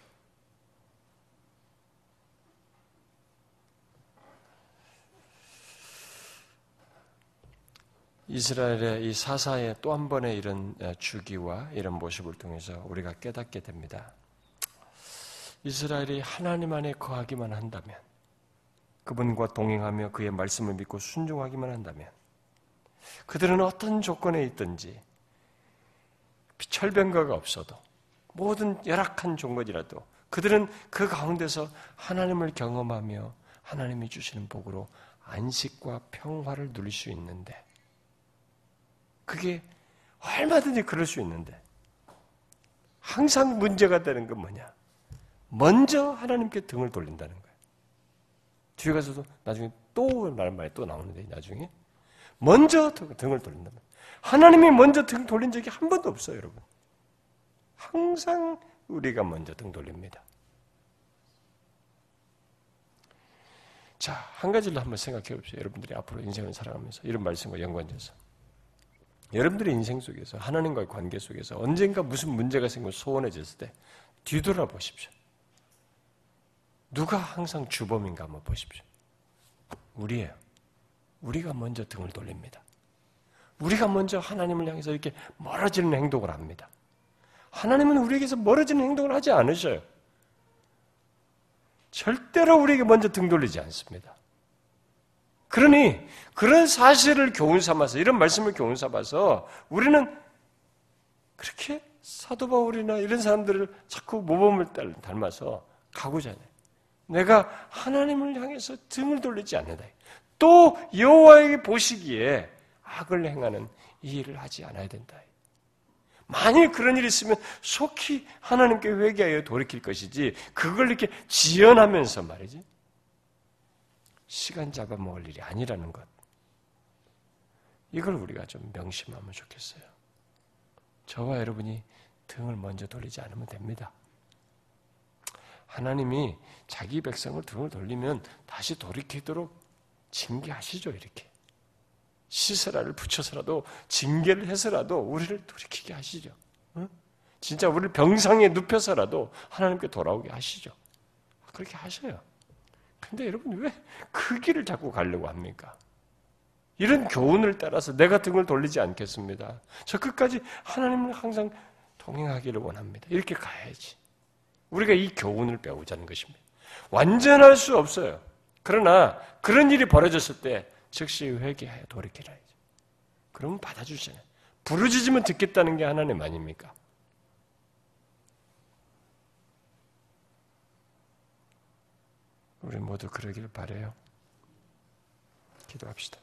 이스라엘의 이 사사의 또 한 번의 이런 어, 주기와 이런 모습을 통해서 우리가 깨닫게 됩니다. 이스라엘이 하나님 안에 거하기만 한다면, 그분과 동행하며 그의 말씀을 믿고 순종하기만 한다면, 그들은 어떤 조건에 있든지, 철병가가 없어도, 모든 열악한 종것이라도, 그들은 그 가운데서 하나님을 경험하며 하나님이 주시는 복으로 안식과 평화를 누릴 수 있는데, 그게 얼마든지 그럴 수 있는데 항상 문제가 되는 건 뭐냐? 먼저 하나님께 등을 돌린다는 거예요. 뒤에 가서도 나중에 또 말한 말이 또 나오는데 나중에 먼저 등을 돌린다. 하나님이 먼저 등 돌린 적이 한 번도 없어요, 여러분. 항상 우리가 먼저 등 돌립니다. 자, 한 가지를 한번 생각해 봅시다. 여러분들이 앞으로 인생을 살아가면서 이런 말씀과 연관돼서. 여러분들의 인생 속에서 하나님과의 관계 속에서 언젠가 무슨 문제가 생기고 소원해졌을 때 뒤돌아 보십시오. 누가 항상 주범인가 한번 보십시오. 우리예요. 우리가 먼저 등을 돌립니다. 우리가 먼저 하나님을 향해서 이렇게 멀어지는 행동을 합니다. 하나님은 우리에게서 멀어지는 행동을 하지 않으셔요. 절대로 우리에게 먼저 등 돌리지 않습니다. 그러니 그런 사실을 교훈 삼아서 이런 말씀을 교훈 삼아서 우리는 그렇게 사도 바울이나 이런 사람들을 자꾸 모범을 닮아서 가고자 해. 내가 하나님을 향해서 등을 돌리지 않는다. 또 여호와에게 보시기에 악을 행하는 이 일을 하지 않아야 된다. 만일 그런 일이 있으면 속히 하나님께 회개하여 돌이킬 것이지 그걸 이렇게 지연하면서 말이지. 시간 잡아먹을 일이 아니라는 것. 이걸 우리가 좀 명심하면 좋겠어요. 저와 여러분이 등을 먼저 돌리지 않으면 됩니다. 하나님이 자기 백성을 등을 돌리면 다시 돌이키도록 징계하시죠, 이렇게. 시세라를 붙여서라도, 징계를 해서라도 우리를 돌이키게 하시죠. 응? 진짜 우리를 병상에 눕혀서라도 하나님께 돌아오게 하시죠. 그렇게 하셔요. 근데 여러분 왜 그 길을 자꾸 가려고 합니까? 이런 교훈을 따라서 내가 등을 돌리지 않겠습니다. 저 끝까지 하나님을 항상 동행하기를 원합니다. 이렇게 가야지. 우리가 이 교훈을 배우자는 것입니다. 완전할 수 없어요. 그러나 그런 일이 벌어졌을 때 즉시 회개하여 돌이키라야죠. 그러면 받아주시잖아요. 부르짖으면 듣겠다는 게 하나님 아닙니까? 우리 모두 그러기를 바래요. 기도합시다.